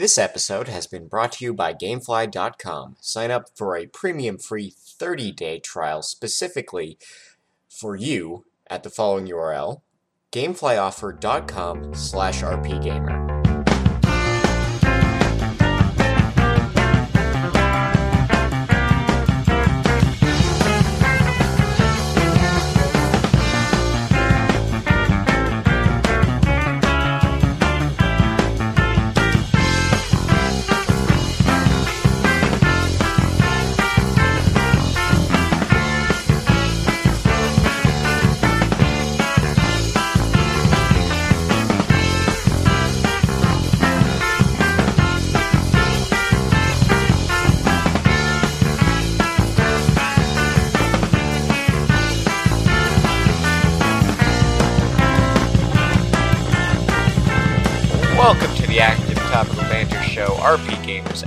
This episode has been brought to you by Gamefly.com. Sign up for a premium free 30 day trial specifically for you at the following URL gameflyoffer.com slash rpgamer.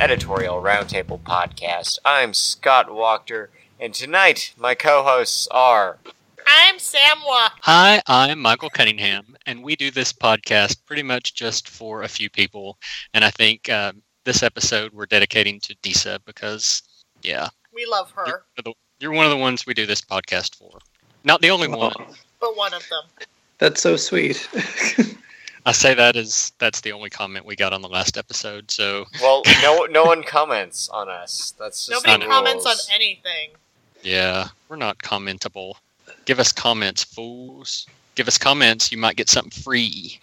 Editorial Roundtable Podcast. I'm Scott Wachter, and tonight my co-hosts are I'm Samwa. Hi, I'm Michael Cunningham, and we do this podcast pretty much just for a few people. And I think um, this episode we're dedicating to Disa because, yeah, We love her, you're, one the- you're one of the ones we do this podcast for. Not the only one. but one of them. That's so sweet. I say that as that's the only comment we got on the last episode. So well, no no one comments on us. That's just Nobody comments on anything. yeah, we're not commentable. Give us comments, fools. Give us comments. You might get something free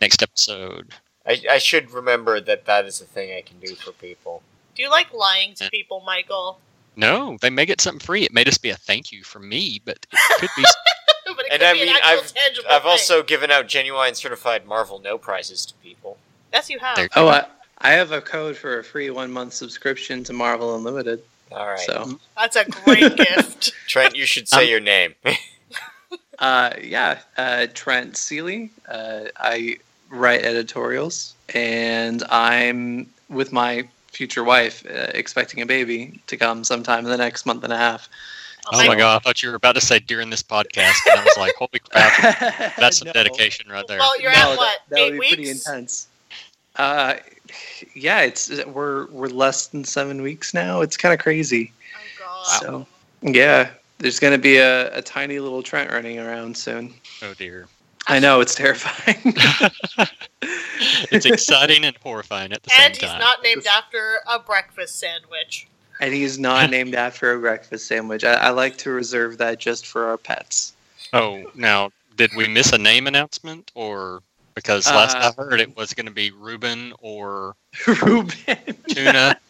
next episode. I, I should remember that that is a thing I can do for people. Do you like lying to people, Michael? No, they may get something free. It may just be a thank you from me, but it could be but it And could I be an mean, actual I've tangible I've thing. also given out genuine certified Marvel no prizes to people. yes, you have. Oh, I, I have a code for a free one month subscription to Marvel Unlimited. All right, So, That's a great gift. Trent, you should say Um, your name. uh, yeah, uh, Trent Seeley. Uh, I write editorials, and I'm with my future wife, uh, expecting a baby to come sometime in the next month and a half. Oh my god, I thought you were about to say during this podcast, and I was like, holy crap, that's some No. dedication right there. Well, you're No, at that- what? That, eight would be pretty intense. Uh, yeah, it's we're we're less than seven weeks now. It's kind of crazy. Oh god. So yeah, there's gonna be a, a tiny little Trent running around soon. Oh dear. I know it's terrifying. it's exciting and horrifying at the same time. and he's not named after a breakfast sandwich. And he's not named after a breakfast sandwich. I, I like to reserve that just for our pets. Oh, now did we miss a name announcement, or because last Uh, I heard it was going to be Ruben or Ruben. Tuna?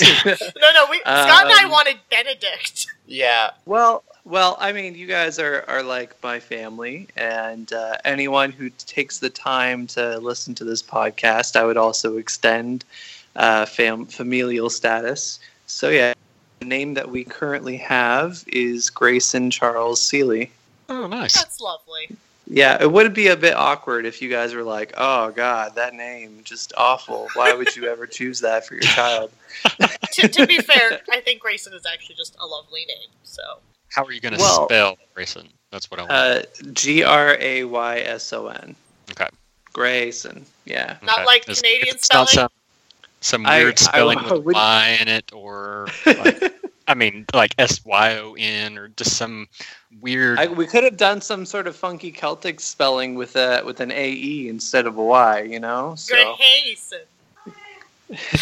No, no, we Scott and I Um, wanted Benedict. yeah, well, well, I mean, you guys are, are like my family, and uh, anyone who takes the time to listen to this podcast, I would also extend uh, fam- familial status. So yeah, the name that we currently have is Grayson Charles Seeley. Oh, nice. That's lovely. Yeah, it would be a bit awkward if you guys were like, "Oh God, that name just awful. Why would you ever choose that for your child?" to, to be fair, I think Grayson is actually just a lovely name. So How are you going to Well- spell Grayson? That's what I want. Uh, G R A Y S O N. Okay. Grayson. Yeah. not Okay. like It's- Canadian it's not spelling. some, some weird I- spelling I with would- Y in it, or like, I mean, like S Y O N, or just some weird. I, we could have done some sort of funky Celtic spelling with a with an A E instead of a Y. You know. So Grayson.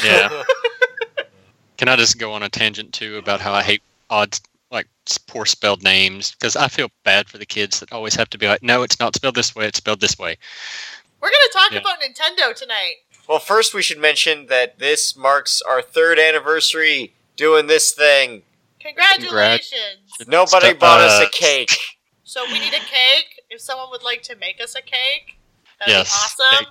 yeah. Can I just go on a tangent too about how I hate odd, like poor spelled names? Because I feel bad for the kids that always have to be like, no, it's not spelled this way. It's spelled this way. We're gonna talk Yeah. about Nintendo tonight. Well, first we should mention that this marks our third anniversary doing this thing. Congratulations! Nobody Stop- bought us a cake. So we need a cake. If someone would like to make us a cake, that'd Yes, be awesome.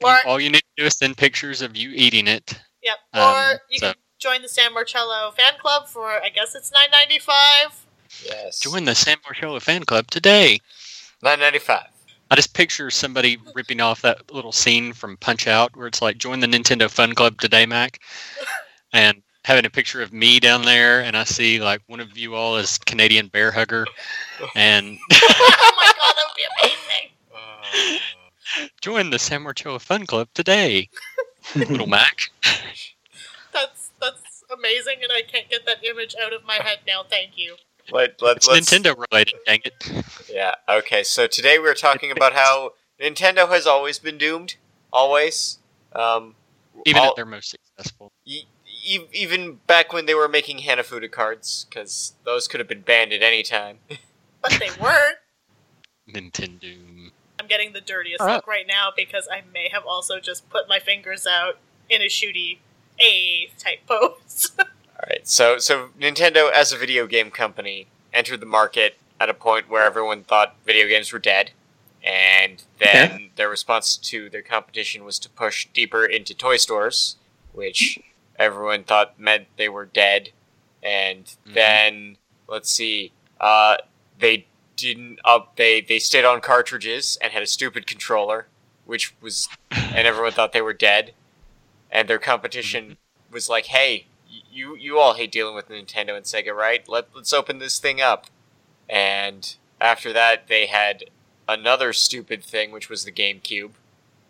You- Or all you need to do is send pictures of you eating it. yep. um, or you so- can join the San Marcello fan club for I guess it's nine ninety five. Yes. Join the San Marcello fan club today. Nine ninety five. I just picture somebody ripping off that little scene from Punch Out where it's like, join the Nintendo Fun Club today, Mac. And having a picture of me down there, and I see like one of you all is Canadian bear hugger. And oh my god, that would be amazing. join the San Marcello Fun Club today. Little Mac. That's that's amazing, and I can't get that image out of my head now. Thank you. Let, let, It's let's, Nintendo related. Dang it. Yeah. Okay. So today we're talking about how Nintendo has always been doomed. Always. Um, Even all- at their most successful. e- e- even back when they were making Hanafuda cards, because those could have been banned at any time. But they weren't. Nintendo. I'm getting the dirtiest Alright. look right now because I may have also just put my fingers out in a shooty A type pose. All right. So so Nintendo, as a video game company, entered the market at a point where everyone thought video games were dead, and then their response to their competition was to push deeper into toy stores, which everyone thought meant they were dead, and Mhm. then let's see, uh, they didn't up they they stayed on cartridges and had a stupid controller, which was and everyone thought they were dead, and their competition was like, "Hey, you you all hate dealing with Nintendo and Sega, right? Let let's open this thing up." And after that, they had another stupid thing, which was the GameCube.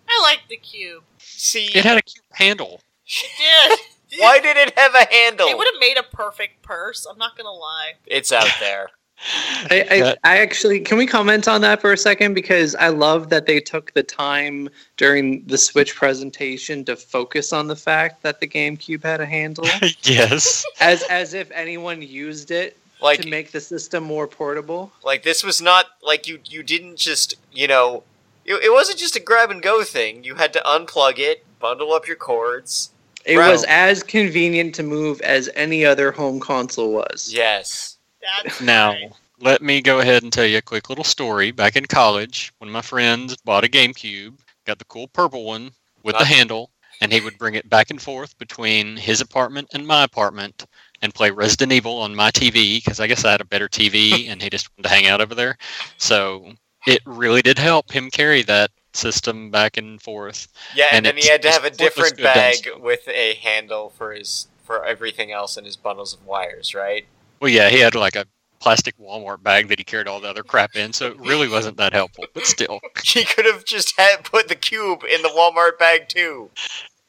I like the cube. See, It had a cute handle. It did. why did it have a handle? It would have made a perfect purse. I'm not gonna lie. It's out there. I, I, I actually can we comment on that for a second because I love that they took the time during the Switch presentation to focus on the fact that the GameCube had a handle, yes. as as if anyone used it Like to make the system more portable. like this was not like you you didn't just you know it, it wasn't just a grab and go thing. You had to unplug it, bundle up your cords. It Right. was as convenient to move as any other home console was. Yes. That's Now, right. let me go ahead and tell you a quick little story. Back in college, one of my friends bought a GameCube, got the cool purple one with the handle, and he would bring it back and forth between his apartment and my apartment and play Resident Evil on my TV because I guess I had a better TV and he just wanted to hang out over there. So it really did help him carry that system back and forth. Yeah, and, And then he had to have a different bag with a handle for his for everything else in his bundles of wires, right? Well, yeah, he had like a plastic Walmart bag that he carried all the other crap in, so it really wasn't that helpful. But still, He could have just had put the cube in the Walmart bag too.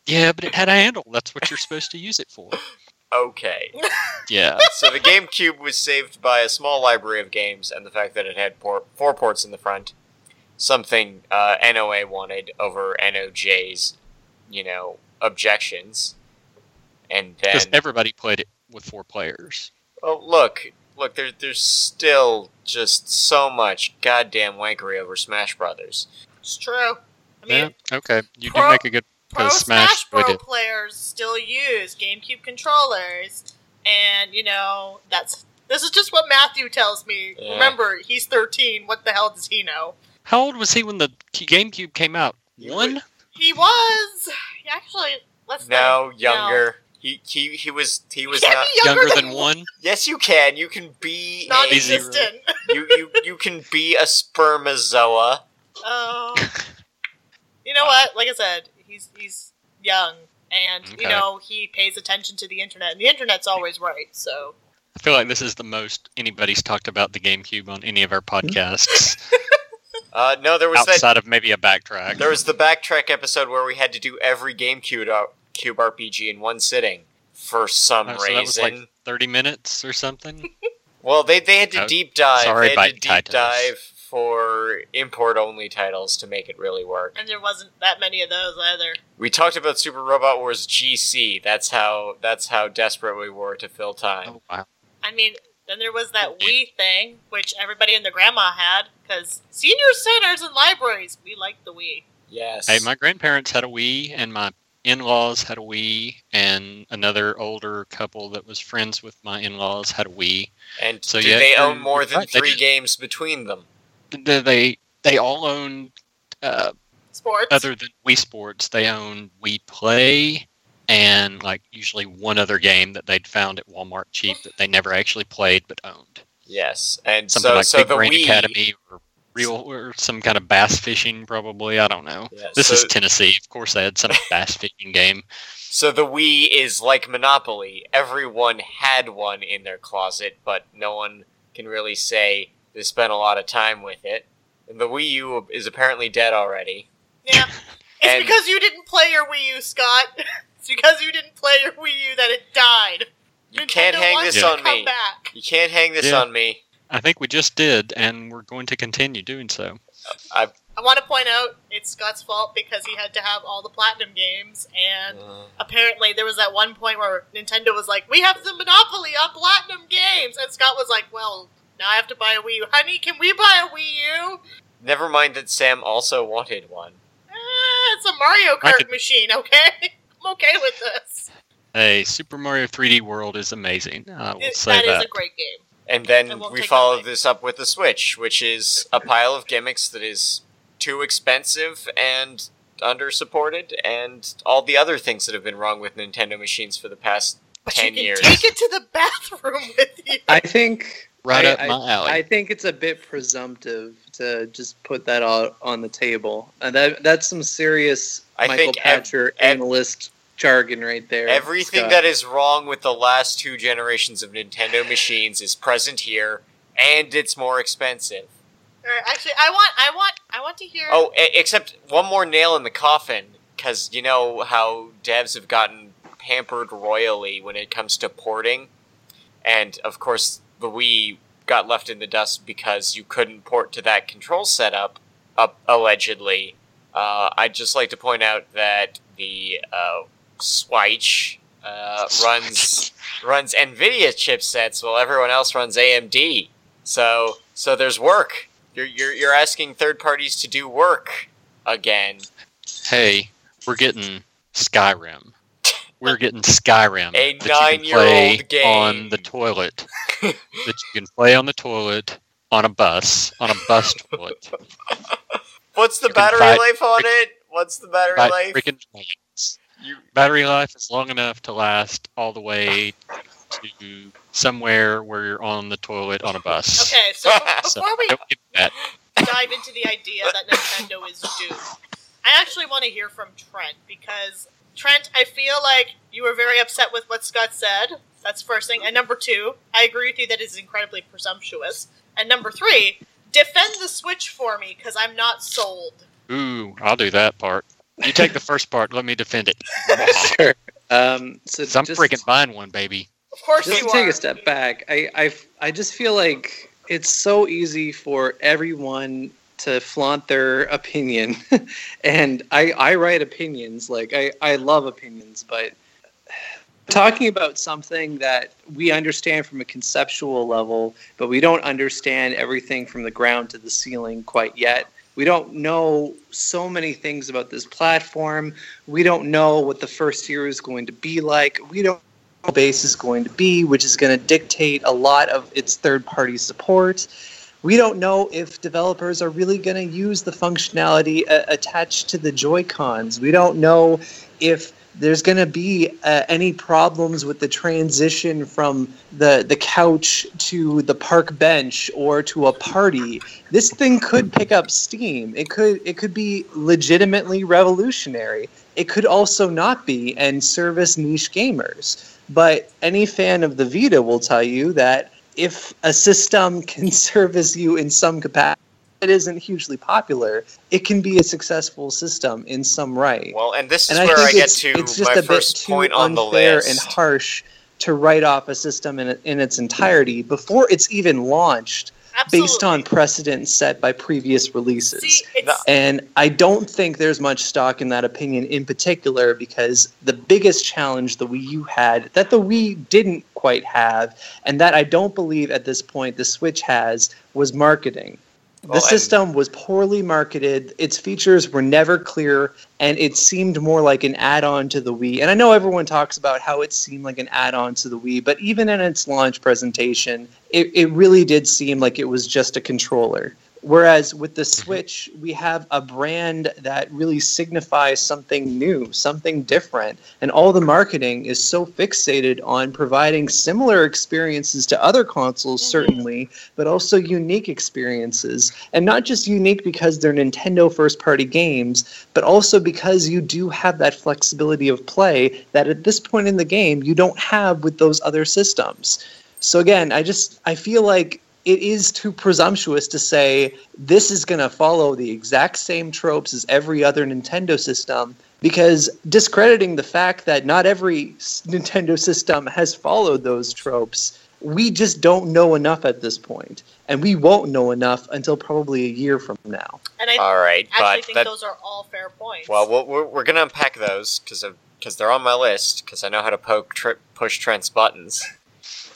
yeah, but it had a handle. That's what you're supposed to use it for. Okay. Yeah. so the GameCube was saved by a small library of games and the fact that it had por- four ports in the front. Something uh, NOA wanted over NOJ's, you know, objections. And then, Because everybody played it with four players. Oh look, look, there, there's still just so much goddamn wankery over Smash Brothers. It's true. I mean, yeah. Okay. You pro- do make a good. pro Smash, Smash Bro would players still use GameCube controllers, and you know that's this is just what Matthew tells me. Yeah. Remember, he's 13. What the hell does he know? How old was he when the GameCube came out? One. He was he actually. Let's No, think. younger. He, he he was he was Can't not. be younger, Younger than one. Yes, you can. You can be a, Non-existent. you, you you can be a spermazoa. Oh. you know what? Like I said, he's he's young, and Okay. you know he pays attention to the internet, and the internet's always right. So I feel like this is the most anybody's talked about the GameCube on any of our podcasts, Uh, no, there was that. outside of maybe a backtrack. There was the backtrack episode where we had to do every GameCube uh, Cube RPG in one sitting for some Oh, so that was reason. like 30 minutes or something. Well, they they had to Oh, deep dive. sorry, they had to deep Titans. dive for import only titles to make it really work. and there wasn't that many of those either. We talked about Super Robot Wars GC. That's how that's how desperate we were to fill time. Oh, wow. I mean, then there was that Wii thing, which everybody and their grandma had, because senior centers and libraries, we liked the Wii. Yes. Hey, my grandparents had a Wii, and my in-laws had a Wii, and another older couple that was friends with my in-laws had a Wii. and so did yeah, they own more than right, three did. games between them? They they, they all owned, uh, Sports. other than Wii Sports, they owned Wii Play, and like usually one other game that they'd found at Walmart cheap that they never actually played but owned. Yes, and Something so like so Big the Brain Wii. Academy or real or some kind of bass fishing probably. I don't know. Yeah, This so, is Tennessee. Of course, they had some bass fishing game. so the Wii is like Monopoly. Everyone had one in their closet, but no one can really say they spent a lot of time with it. And the Wii U is apparently dead already. yeah. It's And- because you didn't play your Wii U, Scott. it's because you didn't play your Wii U that it died. You can't hang this you on me. Back. You can't hang this Yeah. on me. I think we just did, and we're going to continue doing so. I want to point out it's Scott's fault because he had to have all the platinum games, and Uh, apparently there was that one point where Nintendo was like, "We have the monopoly on platinum games," and Scott was like, "Well, now I have to buy a Wii U, honey. Can we buy a Wii U? never mind that Sam also wanted one. Eh, it's a Mario Kart could- machine, okay? I'm okay with this. Hey, Super Mario 3D World is amazing. I will It- say that that. is a great game. And then we take followed it away. this up with the Switch, which is a pile of gimmicks that is too expensive and under supported, and all the other things that have been wrong with Nintendo machines for the past But 10 you years. take it to the bathroom with you. I think right I- up I- my alley. I think it's a bit presumptive to just put that all on the table. And that that's some serious I Michael think Pachter ev- analyst jargon right there. Everything Scott. that is wrong with the last two generations of Nintendo machines is present here, and it's more expensive. Alright, actually, I want, I want, I want to hear. Oh, except one more nail in the coffin, because you know how devs have gotten pampered royally when it comes to porting, and of course the Wii got left in the dust because you couldn't port to that control setup, up allegedly. Uh, I'd just like to point out that the uh, Switch uh, runs runs NVIDIA chipsets while everyone else runs AMD. So so there's work. You're you're, you're asking third parties to do work again. hey, we're getting Skyrim. We're getting Skyrim A that you can nine-year-old game. on the toilet. that you can play on the toilet on a bus on a bus toilet. What's the You battery life on it? What's the battery life? You, Battery life is long enough to last all the way to somewhere where you're on the toilet on a bus. Okay, so So before we get that. dive into the idea that Nintendo is doomed, I actually want to hear from Trent because Trent, I feel like you were very upset with what Scott said. That's first thing. And number two, I agree with you that it's incredibly presumptuous. And number three, defend the Switch for me because I'm not sold. Ooh, I'll do that part. You take the first part. Let me defend it. sure. Um, so 'Cause I'm just, freaking buying one, baby. Of course just you to take are. a step back, I, I I just feel like it's so easy for everyone to flaunt their opinion, and I I write opinions like I I love opinions, but talking about something that we understand from a conceptual level, but we don't understand everything from the ground to the ceiling quite yet. We don't know so many things about this platform. We don't know what the first year is going to be like. We don't know what the base is going to be, which is going to dictate a lot of its third party support. We don't know if developers are really going to use the functionality uh, attached to the Joy Cons. We don't know if there's going to be uh, any problems with the transition from the the couch to the park bench or to a party this thing could pick up steam. It could it could be legitimately revolutionary. It could also not be and service niche gamers. But any fan of the vita will tell you that if a system can service you in some capacity it isn't hugely popular it can be a successful system in some right well, and this is and where think I get it's, to it's just my a bit first too point on the unfair list. and harsh to write off a system in, in its entirety before it's even launched Absolutely. based on precedent set by previous releases. See. And I don't think there's much stock in that opinion in particular because the biggest challenge the Wii U had that the Wii didn't quite have, and that I don't believe at this point the Switch has, was marketing. The Well, system was poorly marketed, its features were never clear, and it seemed more like an add on to the Wii. And I know everyone talks about how it seemed like an add on to the Wii, but even in its launch presentation, it, it really did seem like it was just a controller. Whereas with the Switch, we have a brand that really signifies something new, something different. And all the marketing is so fixated on providing similar experiences to other consoles, Mhm. certainly, but also unique experiences. And not just unique because they're Nintendo first party games, but also because you do have that flexibility of play that at this point in the game you don't have with those other systems. So again, I just I feel like it is too presumptuous to say this is going to follow the exact same tropes as every other Nintendo system because discrediting the fact that not every Nintendo system has followed those tropes, we just don't know enough at this point, and we won't know enough until probably a year from now. And I All right, actually but think that, those are all fair points. well, we'll- we're, we're gonna unpack those because because they're on my list because I know how to poke tri- push Trent's buttons.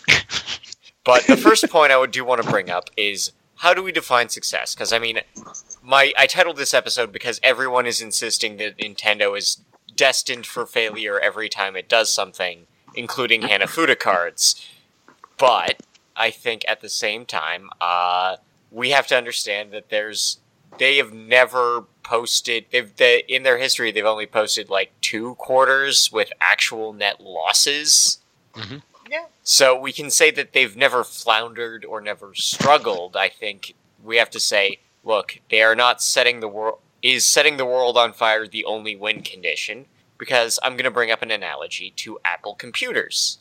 but the first point I would do want to bring up is how do we define success? Because I mean, my I titled this episode because everyone is insisting that Nintendo is destined for failure every time it does something, including Hanafuda cards. But I think at the same time, uh, we have to understand that there's they have never posted they've they, in their history they've only posted like two quarters with actual net losses. Yeah, So we can say that they've never floundered or never struggled. I think we have to say, look, they are not setting the world is setting the world on fire the only win condition because I'm going to bring up an analogy to Apple computers.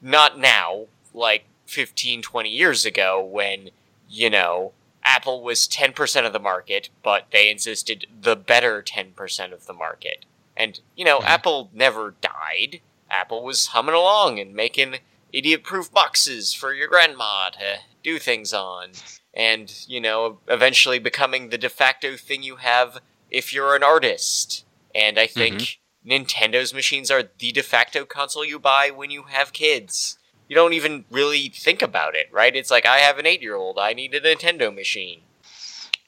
Not now, like 15 20 years ago when, you know, Apple was 10% of the market, but they insisted the better 10% of the market. And, you know, Mhm. Apple never died. Apple was humming along and making idiot proof boxes for your grandma to do things on. And, you know, eventually becoming the de facto thing you have if you're an artist. And I think mm-hmm. Nintendo's machines are the de facto console you buy when you have kids. You don't even really think about it, right? It's like, I have an eight year old, I need a Nintendo machine.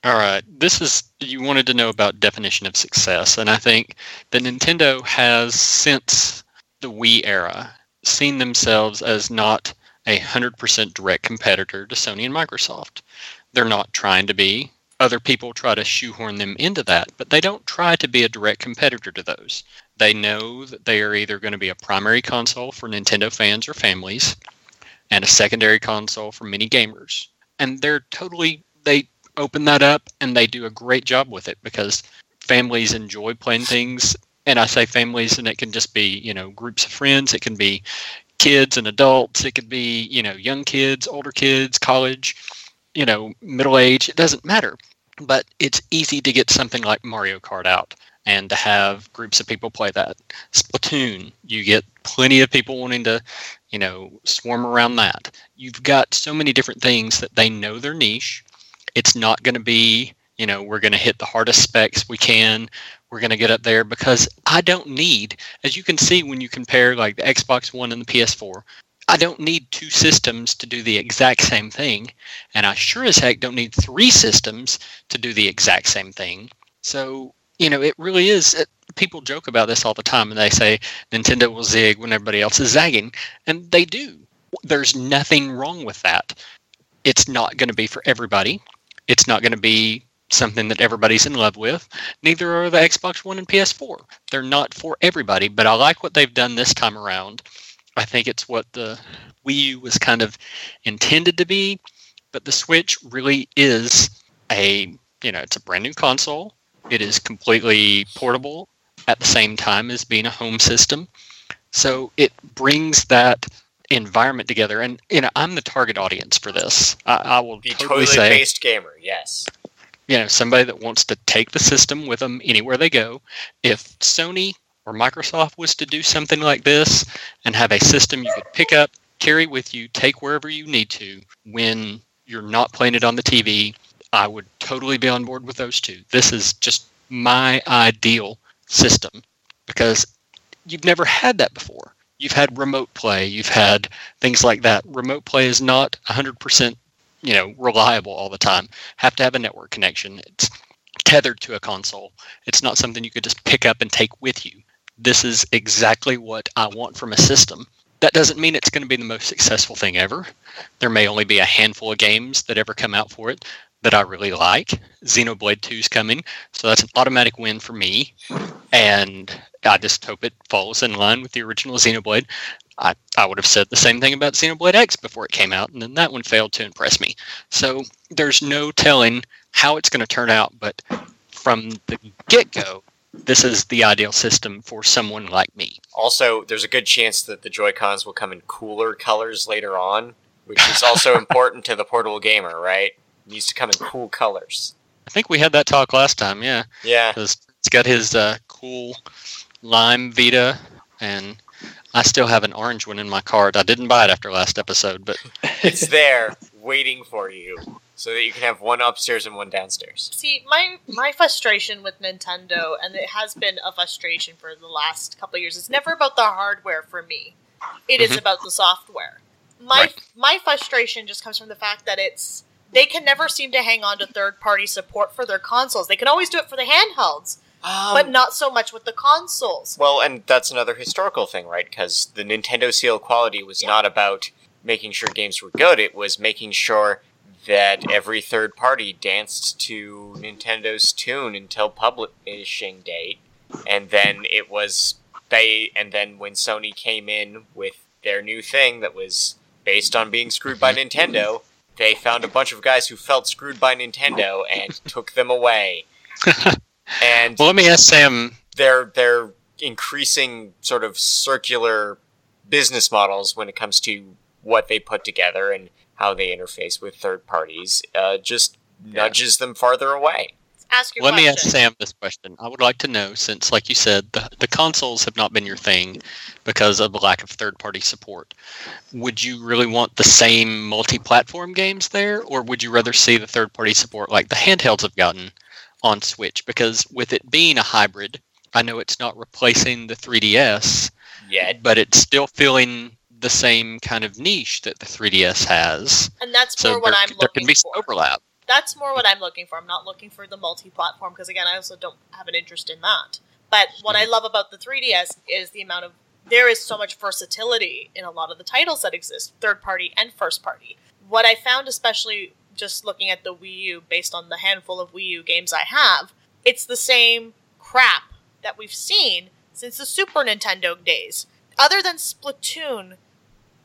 All right. This is you wanted to know about definition of success, and I think that Nintendo has since the Wii era seen themselves as not a hundred percent direct competitor to Sony and Microsoft. They're not trying to be. Other people try to shoehorn them into that, but they don't try to be a direct competitor to those. They know that they are either going to be a primary console for Nintendo fans or families, and a secondary console for many gamers. And they're totally they open that up and they do a great job with it because families enjoy playing things and i say families and it can just be you know groups of friends. It can be kids and adults. It could be you know young kids older kids college you know middle age. It doesn't matter. But it's easy to get something like mario kart out and to have groups of people play that. Splatoon you get plenty of people wanting to you know swarm around that. You've got so many different things that they know their niche. It's not going to be you know we're going to hit the hardest specs we can we're going to get up there because i don't need as you can see when you compare like the xbox one and the ps4 i don't need two systems to do the exact same thing and i sure as heck don't need three systems to do the exact same thing. So you know it really is it, people joke about this all the time and they say nintendo will zig when everybody else is zagging and they do. There's nothing wrong with that. It's not going to be for everybody. It's not going to be something that everybody's in love with. Neither are the Xbox One and PS4. They're not for everybody, but I like what they've done this time around. I think it's what the Wii U was kind of intended to be, but the Switch really is a, you know, it's a brand new console. It is completely portable at the same time as being a home system. So it brings that environment together. And, you know, I'm the target audience for this. I, I will The totally say based gamer, yes. You know somebody that wants to take the system with them anywhere they go. If sony or microsoft was to do something like this and have a system you could pick up carry with you take wherever you need to when you're not playing it on the tv i would totally be on board with those two. This is just my ideal system because you've never had that before. You've had remote play. You've had things like that. Remote play is not 100% you know reliable all the time have to have a network connection. It's tethered to a console. It's not something you could just pick up and take with you. This is exactly what I want from a system. That doesn't mean it's going to be the most successful thing ever. There may only be a handful of games that ever come out for it that I really like. Xenoblade 2 is coming, so that's an automatic win for me. And I just hope it falls in line with the original Xenoblade. I, I would have said the same thing about Xenoblade X before it came out, and then that one failed to impress me. So there's no telling how it's going to turn out, but from the get go, this is the ideal system for someone like me. Also, there's a good chance that the Joy Cons will come in cooler colors later on. which is also important to the portable gamer, right? It needs to come in cool colors. I think we had that talk last time. Yeah, Yeah. it's got his uh, cool lime Vita, and I still have an orange one in my cart. I didn't buy it after last episode, but It's there waiting for you so that you can have one upstairs and one downstairs. See, my my frustration with Nintendo, and it has been a frustration for the last couple of years, is never about the hardware for me. It is Mhm. about the software. My Right. my frustration just comes from the fact that it's they can never seem to hang on to third party support for their consoles. They can always do it for the handhelds, Um, but not so much with the consoles. well, and that's another historical thing, right? Because the Nintendo seal quality was not about making sure games were good, it was making sure that every third party danced to Nintendo's tune until publishing date. And then it was they and then when Sony came in with their new thing that was based on being screwed by Nintendo, they found a bunch of guys who felt screwed by Nintendo and took them away. and well, let me ask Sam. their their increasing sort of circular business models when it comes to what they put together and how they interface with third parties uh, just nudges them farther away. Ask your Let me ask Sam this question. I would like to know, since, like you said, the, the consoles have not been your thing because of the lack of third party support. Would you really want the same multi platform games there, or would you rather see the third party support like the handhelds have gotten on Switch? Because with it being a hybrid, I know it's not replacing the 3DS, Yet, but it's still filling the same kind of niche that the 3DS has. and that's So more what there, I'm looking for. there can be for. some overlap. that's more what I'm looking for. I'm not looking for the multi-platform because again, I also don't have an interest in that. But what I mm-hmm. love about the 3DS is the amount of there is so much versatility in a lot of the titles that exist, third party and first party. What I found especially just looking at the Wii U based on the handful of Wii U games I have, it's the same crap that we've seen since the Super Nintendo days. Other than Splatoon,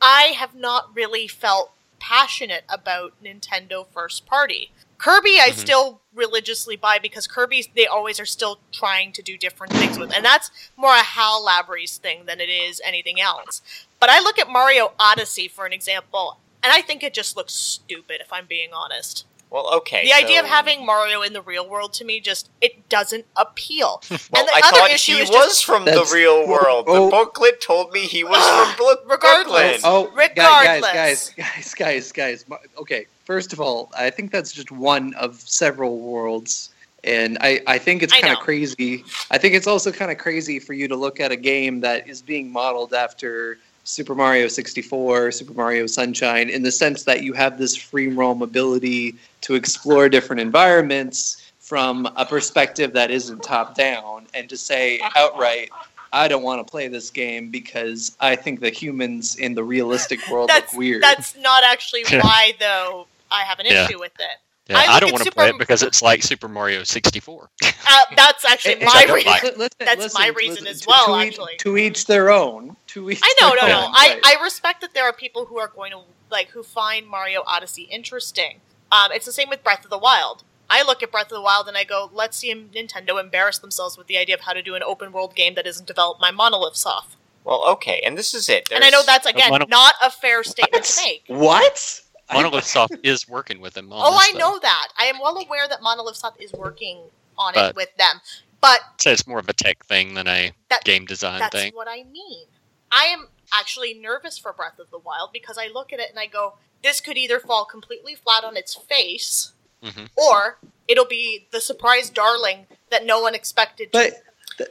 I have not really felt passionate about Nintendo first party. Kirby, I Mhm. still religiously buy because Kirby, they always are still trying to do different things with, and that's more a Hal Labrys thing than it is anything else. But I look at Mario Odyssey for an example, and I think it just looks stupid. If I'm being honest, well, okay. the idea of having Mario in the real world to me just it doesn't appeal. well, and the I other thought issue he is was just from the real world. oh. The booklet told me he was from Brook- Regardless. Brooklyn. Oh, guys, Regardless. guys, guys, guys, guys. My- Okay, first of all, I think that's just one of several worlds, and I, I think it's kind of crazy. I think it's also kind of crazy for you to look at a game that is being modeled after Super Mario 64, Super Mario Sunshine, in the sense that you have this free roam ability to explore different environments from a perspective that isn't top down, and to say outright. I don't want to play this game because I think the humans in the realistic world That's look weird. that's not actually why though. I have an Yeah. issue with it. Yeah, I I, don't want to Super- play it because it's like Super Mario 64. Uh, that's actually Hey, Which I my reason. like. Listen, listen, That's listen, my reason listen, as to- well, to each- actually. to each their own. To each. I know, no, their no. own, I. I respect that there are people who are going to like who find Mario Odyssey interesting. Um, it's the same with Breath of the Wild. I look at Breath of the Wild and I go, let's see Nintendo embarrass themselves with the idea of how to do an open world game that isn't developed by Monolith Soft. Well, okay, and this is it. and I know that's again Mono- not a fair statement to make. What? Monolith Soft is working with them on Oh, this, I though. know that. I am well aware that Monolith Soft is working on it with them. But So it's more of a tech thing than a That- game design That's thing. That's what I mean. I am actually nervous for Breath of the Wild because I look at it and I go, this could either fall completely flat on its face, Mhm. or it'll be the surprise darling that no one expected. But th-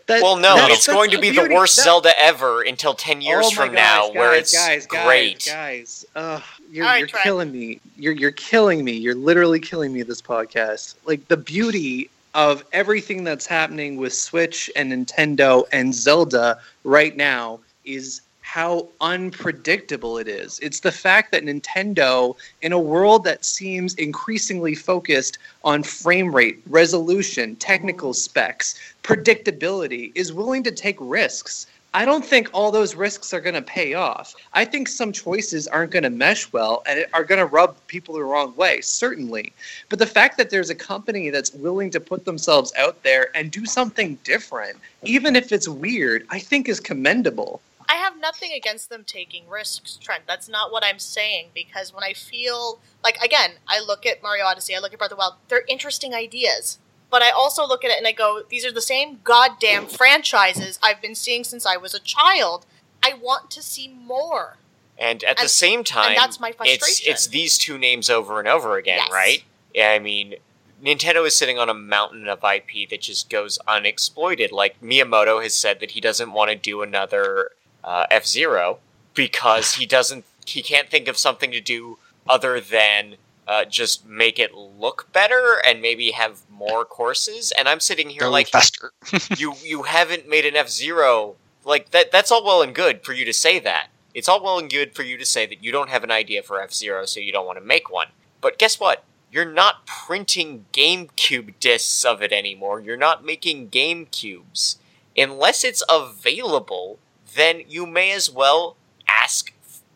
that, Well, no, it's going to be the worst that- Zelda ever until 10 years Oh my from now, gosh, where guys, it's guys, guys, great. Guys, Ugh, you're, All right, you're killing me. You're you're killing me. You're literally killing me. This podcast, like the beauty of everything that's happening with Switch and Nintendo and Zelda right now is how unpredictable it is. It's the fact that Nintendo, in a world that seems increasingly focused on frame rate, resolution, technical specs, predictability, is willing to take risks. I don't think all those risks are going to pay off. I think some choices aren't going to mesh well and are going to rub people the wrong way, certainly. But the fact that there's a company that's willing to put themselves out there and do something different, even if it's weird, I think is commendable. I have nothing against them taking risks, Trent. That's not what I'm saying because when I feel like again, I look at Mario Odyssey, I look at Breath of the Wild, they're interesting ideas. But I also look at it and I go, these are the same goddamn franchises I've been seeing since I was a child. I want to see more. And at the same time, that's my it's frustration. it's these two names over and over again, Yes. right? Yeah, I mean, Nintendo is sitting on a mountain of IP that just goes unexploited. Like Miyamoto has said that he doesn't want to do another uh, F Zero because he doesn't he can't think of something to do other than uh, just make it look better and maybe have more courses. And I'm sitting here Go like faster. you you haven't made an F Zero like that. That's all well and good for you to say that. It's all well and good for you to say that you don't have an idea for F Zero, so you don't want to make one. But guess what? You're not printing GameCube discs of it anymore. You're not making GameCubes unless it's available. Then you may as well ask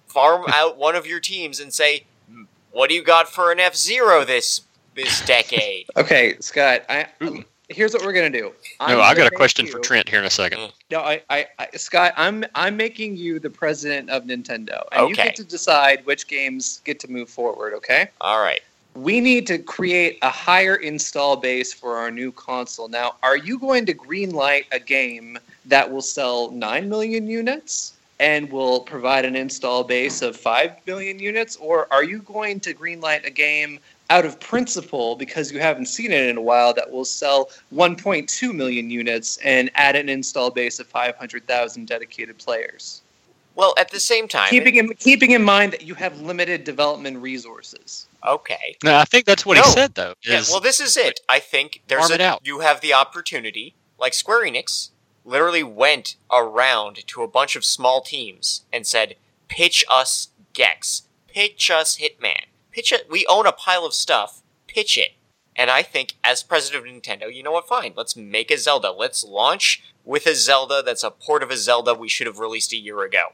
farm out one of your teams and say, "Hmm, "What do you got for an F Zero this this decade?" Okay, Scott. I Ooh. here's what we're gonna do. I'm no, I got a question you- for Trent here in a second. No, I, I, I, Scott, I'm, I'm making you the president of Nintendo, and you get to decide which games get to move forward. Okay. all right. We need to create a higher install base for our new console. Now, are you going to greenlight a game that will sell 9 million units and will provide an install base of 5 million units? Or are you going to greenlight a game out of principle because you haven't seen it in a while that will sell 1.2 million units and add an install base of 500,000 dedicated players? Well, at the same time, Keeping in, keeping in mind that you have limited development resources. Okay. No, I think that's what No. he said though. Yeah, well, this is it. I think there's a, out. you have the opportunity, like Square Enix, literally went around to a bunch of small teams and said, "Pitch us Gex, pitch us Hitman, pitch it. We own a pile of stuff. Pitch it." And I think, as president of Nintendo, you know what? Fine, let's make a Zelda. Let's launch with a Zelda that's a port of a Zelda we should have released a year ago.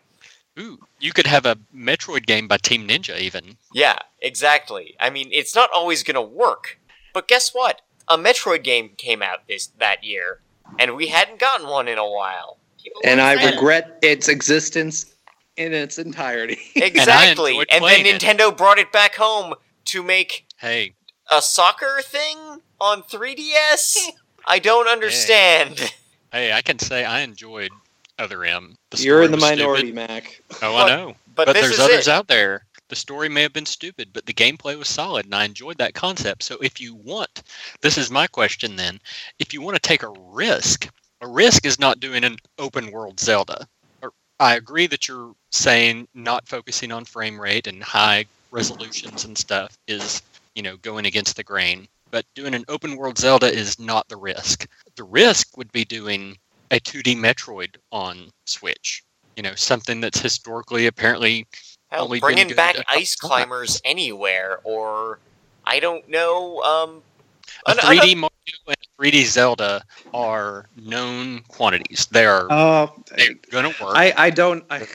Ooh, you could have a Metroid game by Team Ninja even. Yeah, exactly. I mean, it's not always going to work. But guess what? A Metroid game came out this that year, and we hadn't gotten one in a while. People And I saying- regret its existence in its entirety. Exactly. enjoyed And, then playing it. Nintendo brought it back home to make Hey, a soccer thing on 3DS. I don't understand. hey, I can say I enjoyed Other M. The You're in the was stupid. minority, Mac. Oh, But- I know. But, But, there's others it. out there. The story may have been stupid, but the gameplay was solid, and I enjoyed that concept. So if you want, this is my question then. If you want to take a risk, a risk is not doing an open world Zelda. I agree that you're saying not focusing on frame rate and high resolutions and stuff is, you know, going against the grain. But doing an open world Zelda is not the risk. The risk would be doing a 2D Metroid on Switch. You know, something that's historically apparently Hell, only been bringing back Ice Climbers anywhere, or I don't know. Um, a 3D Mario and 3D Zelda are known quantities. They are Oh, uh, they're gonna work. I, I don't I, They're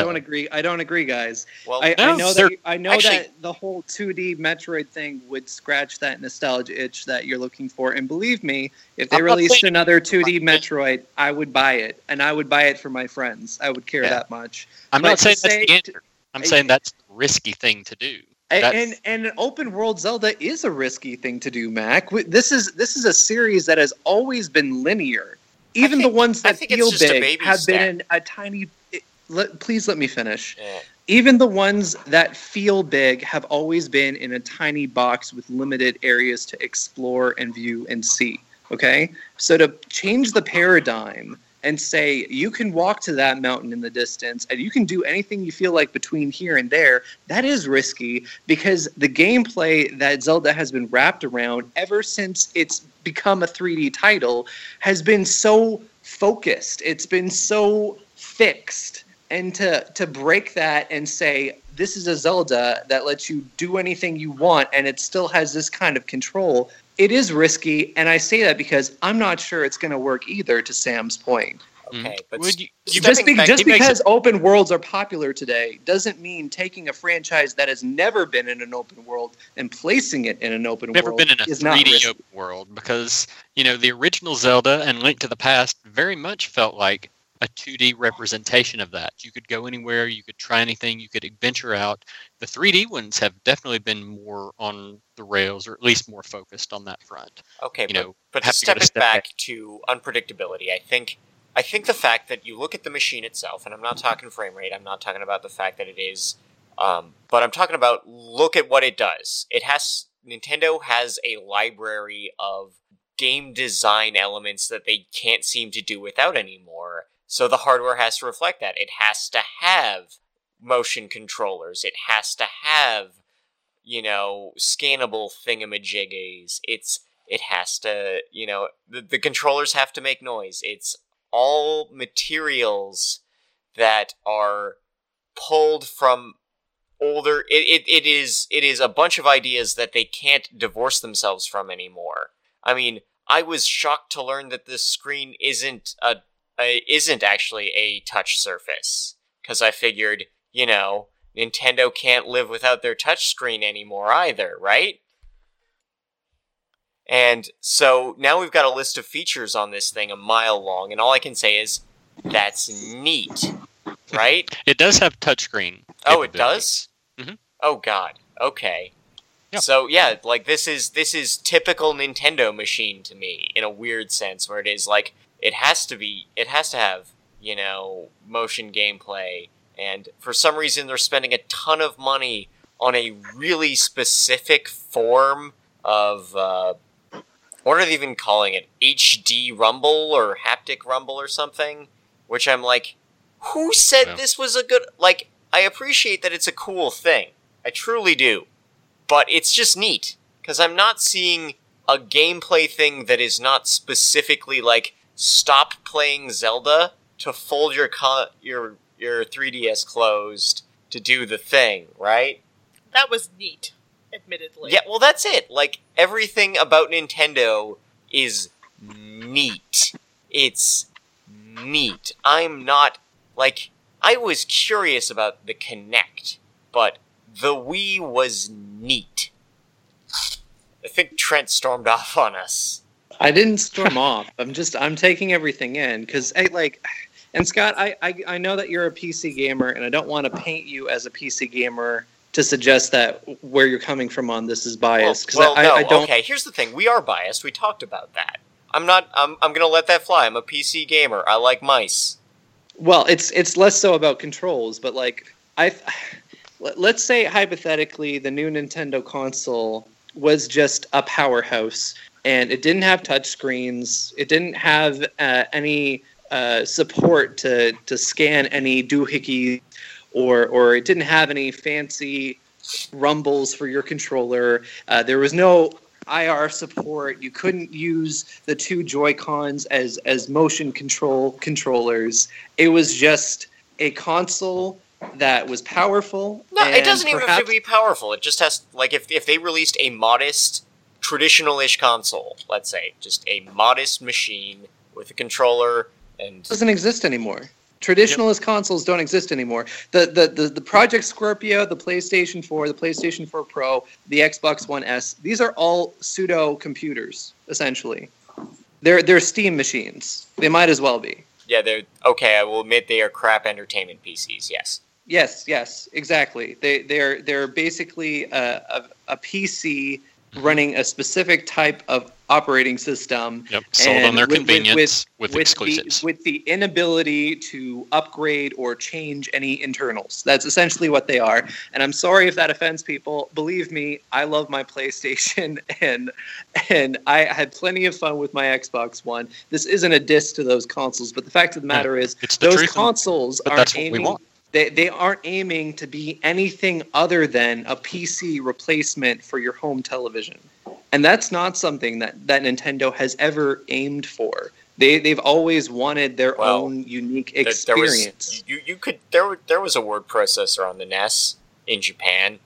I don't agree. I don't agree, guys. well, I, I know they're- that I know actually- that the whole 2D Metroid thing would scratch that nostalgia itch that you're looking for. And believe me, if they I'm released another 2D Metroid, I would buy it, and I would buy it for my friends. I would care Yeah. that much. I'm but not saying that's say- the answer. I'm I- saying that's the risky thing to do. A- That's- And and an open world Zelda is a risky thing to do, Mac. This is this is a series that has always been linear. Even think- the ones that feel big have step. been in a tiny. it- let, please let me finish. eh, Even the ones that feel big have always been in a tiny box with limited areas to explore and view and see. Okay? So to change the paradigm and say you can walk to that mountain in the distance and you can do anything you feel like between here and there, that is risky because the gameplay that Zelda has been wrapped around ever since it's become a 3D title has been so focused. It's been so fixed and to to break that and say this is a Zelda that lets you do anything you want and it still has this kind of control. It is risky, and I say that because I'm not sure it's going to work either. To Sam's point, mm-hmm. okay, but Would you, you just, be, back- just he makes because open worlds are popular today doesn't mean taking a franchise that has never been in an open world and placing it in an open never world been in a is 3D open world because you know the original Zelda and Link to the Past very much felt like a 2D representation of that. You could go anywhere, you could try anything, you could venture out. The 3D ones have definitely been more on the rails, or at least more focused on that front. Okay, You but, know, but to have to go step to it step back back. to unpredictability, I think I think the fact that you look at the machine itself, and I'm not talking frame rate, I'm not talking about the fact that it is, um, but I'm talking about look at what it does. It has Nintendo has a library of game design elements that they can't seem to do without anymore. So the hardware has to reflect that. It has to have motion controllers. It has to have, you know, scannable thingamajiggies. It's it has to, you know, the, the controllers have to make noise. It's all materials that are pulled from older it, it, it is it is a bunch of ideas that they can't divorce themselves from anymore. I mean, I was shocked to learn that this screen isn't a, a isn't actually a touch surface cuz I figured, you know, Nintendo can't live without their touch screen anymore either, right? And so now we've got a list of features on this thing a mile long, and all I can say is that's neat, right? It does have touchscreen. Oh, it does. Mhm. Oh God. Okay. Yeah. So yeah, like this is this is typical Nintendo machine to me in a weird sense, where it is like it has to be, it has to have you know motion gameplay, and for some reason they're spending a ton of money on a really specific form of uh, what are they even calling it? HD rumble or haptic rumble or something? Which I'm like, who said Yeah. this was a good like? I appreciate that it's a cool thing. I truly do. But it's just neat because I'm not seeing a gameplay thing that is not specifically like stop playing Zelda to fold your co- your your 3DS closed to do the thing, right? That was neat, admittedly. Yeah, well, that's it. Like everything about Nintendo is neat. It's neat. I'm not like I was curious about the Kinect, but the Wii was neat. I think Trent stormed off on us. I didn't storm off. I'm just I'm taking everything in because like. And Scott, I, I I know that you're a PC gamer, and I don't want to paint you as a PC gamer to suggest that where you're coming from on this is biased. Because well, I, no, I don't. okay. Here's the thing: we are biased. We talked about that. I'm not. I'm. I'm gonna let that fly. I'm a PC gamer. I like mice. Well, it's it's less so about controls, but like I, let's say hypothetically the new Nintendo console was just a powerhouse, and it didn't have touch screens, it didn't have uh, any uh, support to to scan any doohickey, or or it didn't have any fancy rumbles for your controller. Uh, there was no IR support. You couldn't use the two Joy Cons as as motion control controllers. It was just a console that was powerful. No, it doesn't even have to be powerful. It just has like if if they released a modest, traditional-ish console, let's say, just a modest machine with a controller and doesn't exist anymore. Traditionalist consoles don't exist anymore. The, the the the Project Scorpio, the PlayStation 4, the PlayStation 4 Pro, the Xbox One S, these are all pseudo computers, essentially. They're they're Steam machines. They might as well be. yeah, they're okay. I will admit they are crap entertainment PCs. Yes. Yes, yes, exactly. They they're they're basically a, a, a PC running a specific type of operating system Yep, sold on their with- with- convenience with, with exclusives. The, with the inability to upgrade or change any internals. That's essentially what they are. And I'm sorry if that offends people. Believe me, I love my PlayStation and and I had plenty of fun with my Xbox One. This isn't a diss to those consoles, but the fact of the matter is it's the those and- consoles we aiming. They, they aren't aiming to be anything other than a PC replacement for your home television. And that's not something that, that Nintendo has ever aimed for. They, they've always wanted their Well, own unique experience. There was you, you could there there was a word processor on the NES in Japan.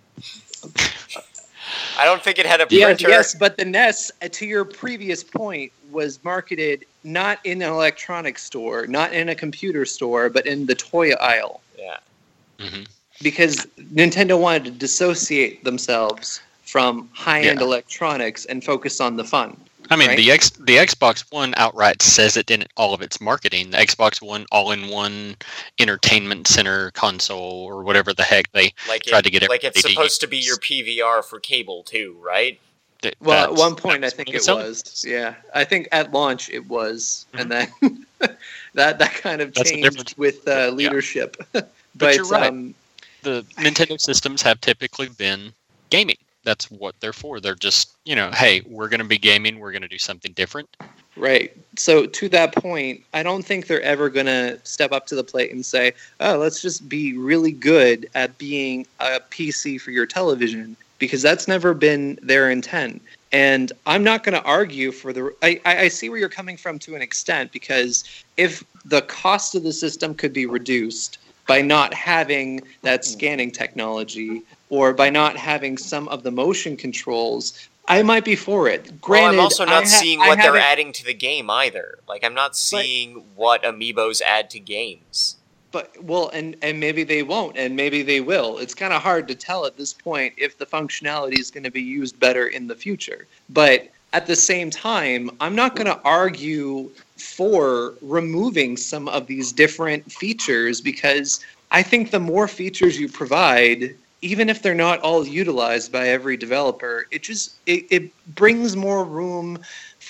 I don't think it had a Yes, printer. yes, but the NES, uh, to your previous point, was marketed not in an electronics store, not in a computer store, but in the toy aisle. Yeah. hmm because Nintendo wanted to dissociate themselves from high-end Yeah. electronics and focus on the fun. I mean, Right. the X the Xbox One outright says it in all of its marketing. The Xbox One all-in-one entertainment center console, or whatever the heck they Like tried it, to get it. like it's everybody to supposed to be your PVR for cable too, right? that- Well, at one point, I think it it's selling. was. Yeah, I think at launch it was, and then that that kind of. That's changed with uh, Yeah. leadership. but you're right. um, the Nintendo systems have typically been gaming. That's what they're for. They're just, you know, hey, we're going to be gaming. We're going to do something different. Right. So to that point, I don't think they're ever going to step up to the plate and say, "Oh, let's just be really good at being a PC for your television," because that's never been their intent. And I'm not going to argue for the. I, I see where you're coming from to an extent because if the cost of the system could be reduced by not having that mm-hmm. scanning technology or by not having some of the motion controls, I might be for it. well, I'm also not ha- seeing what they're adding to the game either. Like I'm not seeing what amiibos add to games. But well, and and maybe they won't, and maybe they will. It's kind of hard to tell at this point if the functionality is going to be used better in the future. But at the same time, I'm not going to argue for removing some of these different features because I think the more features you provide, even if they're not all utilized by every developer, it just it, it brings more room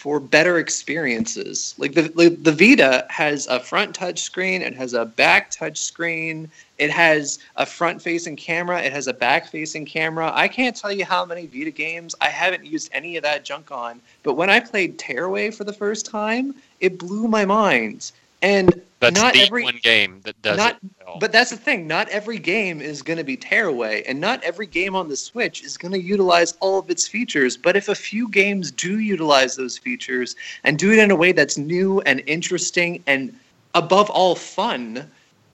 for better experiences. Like the, the the Vita has a front touch screen, it has a back touch screen, it has a front facing camera, it has a back facing camera. I can't tell you how many Vita games I haven't used any of that junk on, but when I played Tearaway for the first time, it blew my mind. And That's not the every one game that does not- it well. but that's the thing. Not every game is going to be tearaway, and not every game on the Switch is going to utilize all of its features. But if a few games do utilize those features and do it in a way that's new and interesting and above all fun,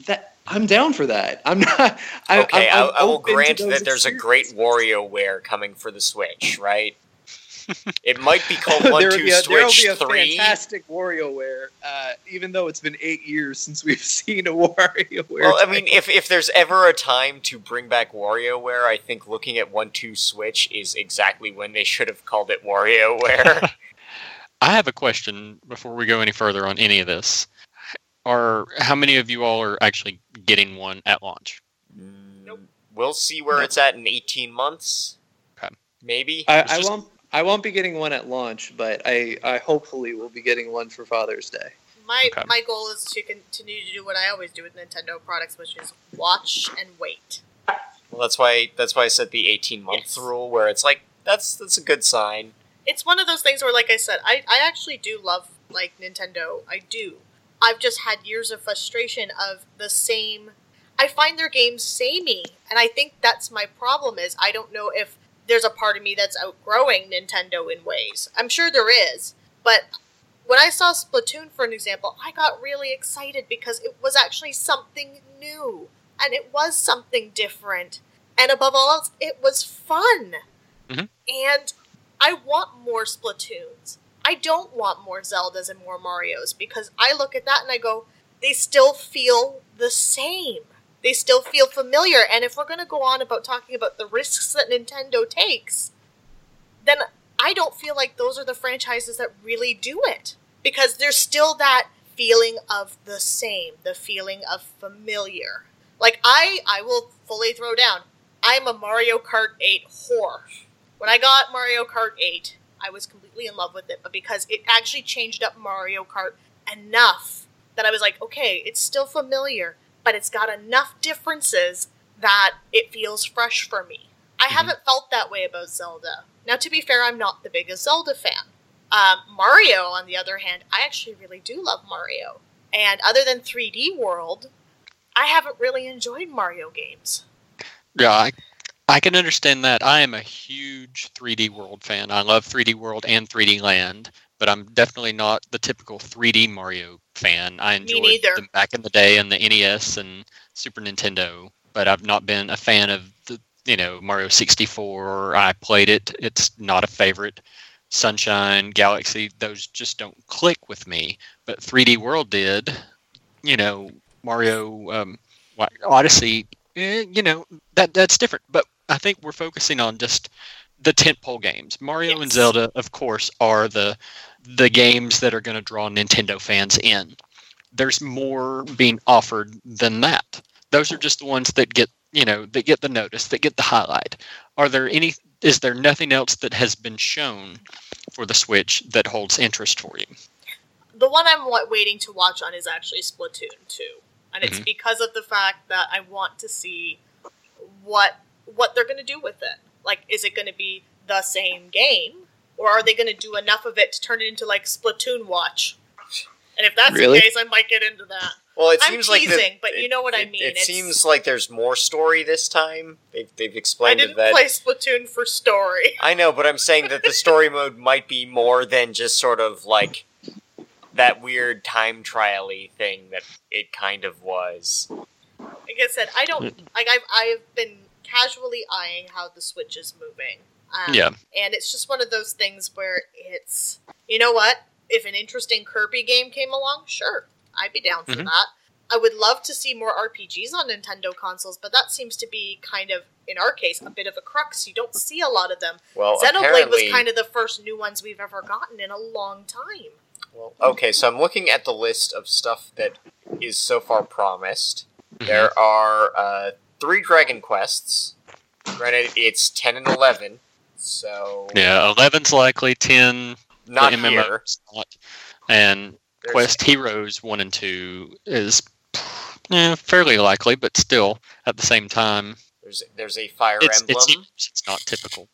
that I'm down for that. I'm not. I, Okay, I'm, I, I'm I will grant that there's a great experiences. WarioWare coming for the Switch, right? It might be called One Two be a, there will Switch be a Three. fantastic WarioWare, uh, even though it's been eight years since we've seen a WarioWare. Well, I mean, if if there's ever a time to bring back WarioWare, I think looking at One Two Switch is exactly when they should have called it WarioWare. I have a question before we go any further on any of this. Are how many of you all are actually getting one at launch? Nope. Mm, We'll see where No. it's at in 18 months. Okay. Maybe. I, I just- won't. I won't be getting one at launch, but I, I hopefully will be getting one for Father's Day. My Okay. my goal is to continue to do what I always do with Nintendo products, which is watch and wait. Well, that's why that's why I said the 18 month Yes. rule, where it's like that's that's a good sign. It's one of those things where, like I said, I, I actually do love like Nintendo. I do. I've just had years of frustration of the same. I find their games samey, and I think that's my problem. Is I don't know if there's a part of me that's outgrowing Nintendo in ways. I'm sure there is, but when I saw Splatoon, for an example, I got really excited because it was actually something new, and it was something different, and above all else, it was fun. Mhm. And I want more Splatoons. I don't want more Zeldas and more Marios because I look at that and I go, they still feel the same. They still feel familiar. And if we're going to go on about talking about the risks that Nintendo takes, then I don't feel like those are the franchises that really do it because there's still that feeling of the same, the feeling of familiar. Like I, I will fully throw down. I'm a Mario Kart 8 whore. When I got Mario Kart 8, I was completely in love with it, but because it actually changed up Mario Kart enough that I was like, okay, it's still familiar, but it's got enough differences that it feels fresh for me. I Mhm. haven't felt that way about Zelda. Now, to be fair, I'm not the biggest Zelda fan. Um, Mario, on the other hand, I actually really do love Mario. And other than 3D World, I haven't really enjoyed Mario games. Yeah, I, I can understand that. I am a huge 3D World fan. I love 3D World and 3D Land, but I'm definitely not the typical 3D Mario fan. I enjoyed them back in the day on the NES and Super Nintendo, but I've not been a fan of the you know Mario 64. I played it. It's not a favorite. Sunshine, Galaxy, those just don't click with me. But 3D World did. You know, Mario um, Odyssey, eh, you know, that that's different. But I think we're focusing on just the tentpole games. Mario and Zelda, of course, are the the games that are going to draw Nintendo fans in. There's more being offered than that. Those are just the ones that get you know that get the notice, that get the highlight. Are there any? Is there nothing else that has been shown for the Switch that holds interest for you? the one I'm waiting to watch on is actually Splatoon 2. And it's Mhm. because of the fact that I want to see what what they're going to do with it. Like is it going to be the same game or are they going to do enough of it to turn it into like Splatoon Watch? And if that's Really? the case, I might get into that. Well, it I'm seems like the- teasing, but you know what I mean. It, It's- seems like there's more story this time. They've they've I explained didn't that. play Splatoon for story. I know, but I'm saying that the story mode might be more than just sort of like that weird time trial-y thing that it kind of was. Like I said, I don't like I've I've been casually eyeing how the Switch is moving. Um, Yeah. and it's just one of those things where it's you know what if an interesting kirby game came along sure i'd be down for Mhm. that i would love to see more rpgs on nintendo consoles but that seems to be kind of in our case a bit of a crux you don't see a lot of them Well, xenoblade apparently, was kind of the first new ones we've ever gotten in a long time well, okay. So I'm looking at the list of stuff that is so far promised. Mhm. There are uh, three Dragon Quests. Granted, it's ten and eleven, so Yeah, 11's likely, 10 not the MMO here. 's not. And There's- Quest Heroes 1 and 2 is yeah, fairly likely, but still, at the same time, There's there's a Fire it's, Emblem. it seems it's not typical.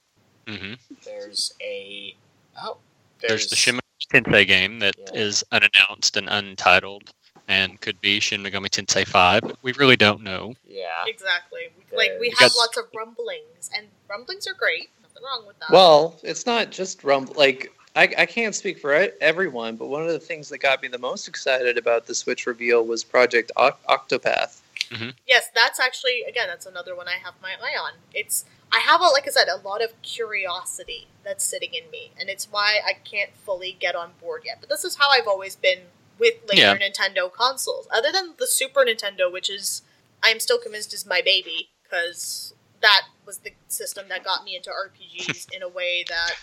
hmm There's a oh. There's, the Shin Megami Tensei game that Yeah. is unannounced and untitled and could be Shin Megami Tensei 5, but we really don't know. Yeah. exactly like we have lots of rumblings and rumblings are great nothing wrong with that Well, it's not just rumble. Like I, I can't speak for e- everyone, but one of the things that got me the most excited about the Switch reveal was Project Oc- Octopath. Mm-hmm. Yes, that's actually again that's another one I have my eye on. It's I have a like I said a lot of curiosity that's sitting in me, and it's why I can't fully get on board yet. But this is how I've always been with later Yeah. Nintendo consoles, other than the Super Nintendo, which is I'm still convinced is my baby because that was the system that got me into RPGs in a way that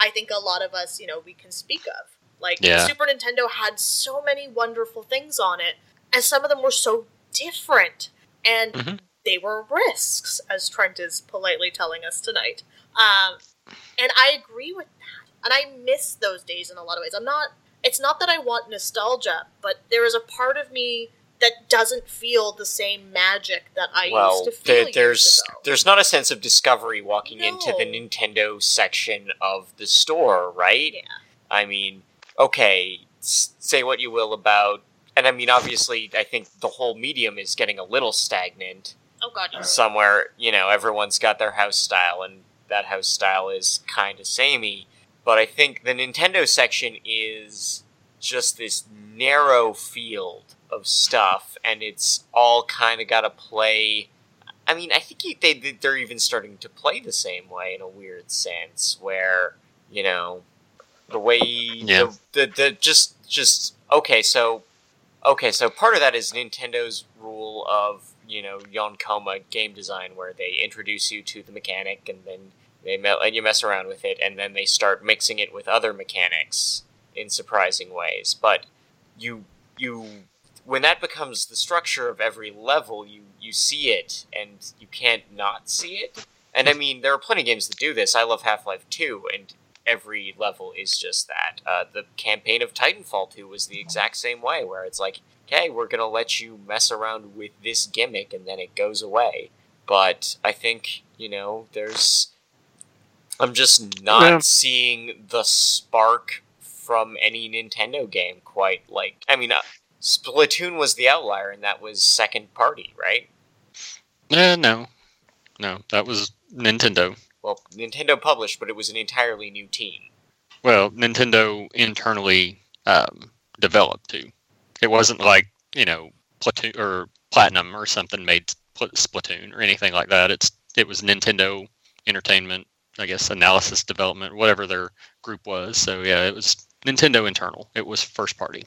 I think a lot of us, you know, we can speak of. Like Yeah. Super Nintendo had so many wonderful things on it, and some of them were so different, and Mhm. they were risks, as Trent is politely telling us tonight. Um, and I agree with that, and I miss those days in a lot of ways. I'm not. It's not that I want nostalgia, but there is a part of me that doesn't feel the same magic that I well, used to feel years there's there's not a sense of discovery walking into the Nintendo section of the store, right? Yeah. I mean, okay, say what you will about, and I mean, obviously, I think the whole medium is getting a little stagnant. Oh god, yeah. Somewhere, you know, everyone's got their house style, and that house style is kind of samey. But I think the Nintendo section is just this narrow field of stuff, and it's all kind of got to play. I mean, I think they they're even starting to play the same way in a weird sense, where you know the way Yeah. the, the the just just okay. So okay, so part of that is Nintendo's rule of you know Yonkoma game design, where they introduce you to the mechanic and then they me- and you mess around with it, and then they start mixing it with other mechanics in surprising ways. But you you when that becomes the structure of every level, you you see it and you can't not see it. And I mean, there are plenty of games that do this. I love Half Life Two, and every level is just that. Uh, the campaign of Titanfall 2 was the exact same way, where it's like, okay, we're gonna let you mess around with this gimmick, and then it goes away. But I think you know, there's. I'm just not Yeah. seeing the spark from any Nintendo game quite like. I mean, uh, Splatoon was the outlier, and that was second party, right? Eh, no. No, that was Nintendo. Well, Nintendo published, but it was an entirely new team. Well, Nintendo internally um, developed too. It wasn't like you know Platoon or Platinum or something made Splatoon or anything like that. It's it was Nintendo Entertainment, I guess, analysis development, whatever their group was. So yeah, it was Nintendo internal. It was first party.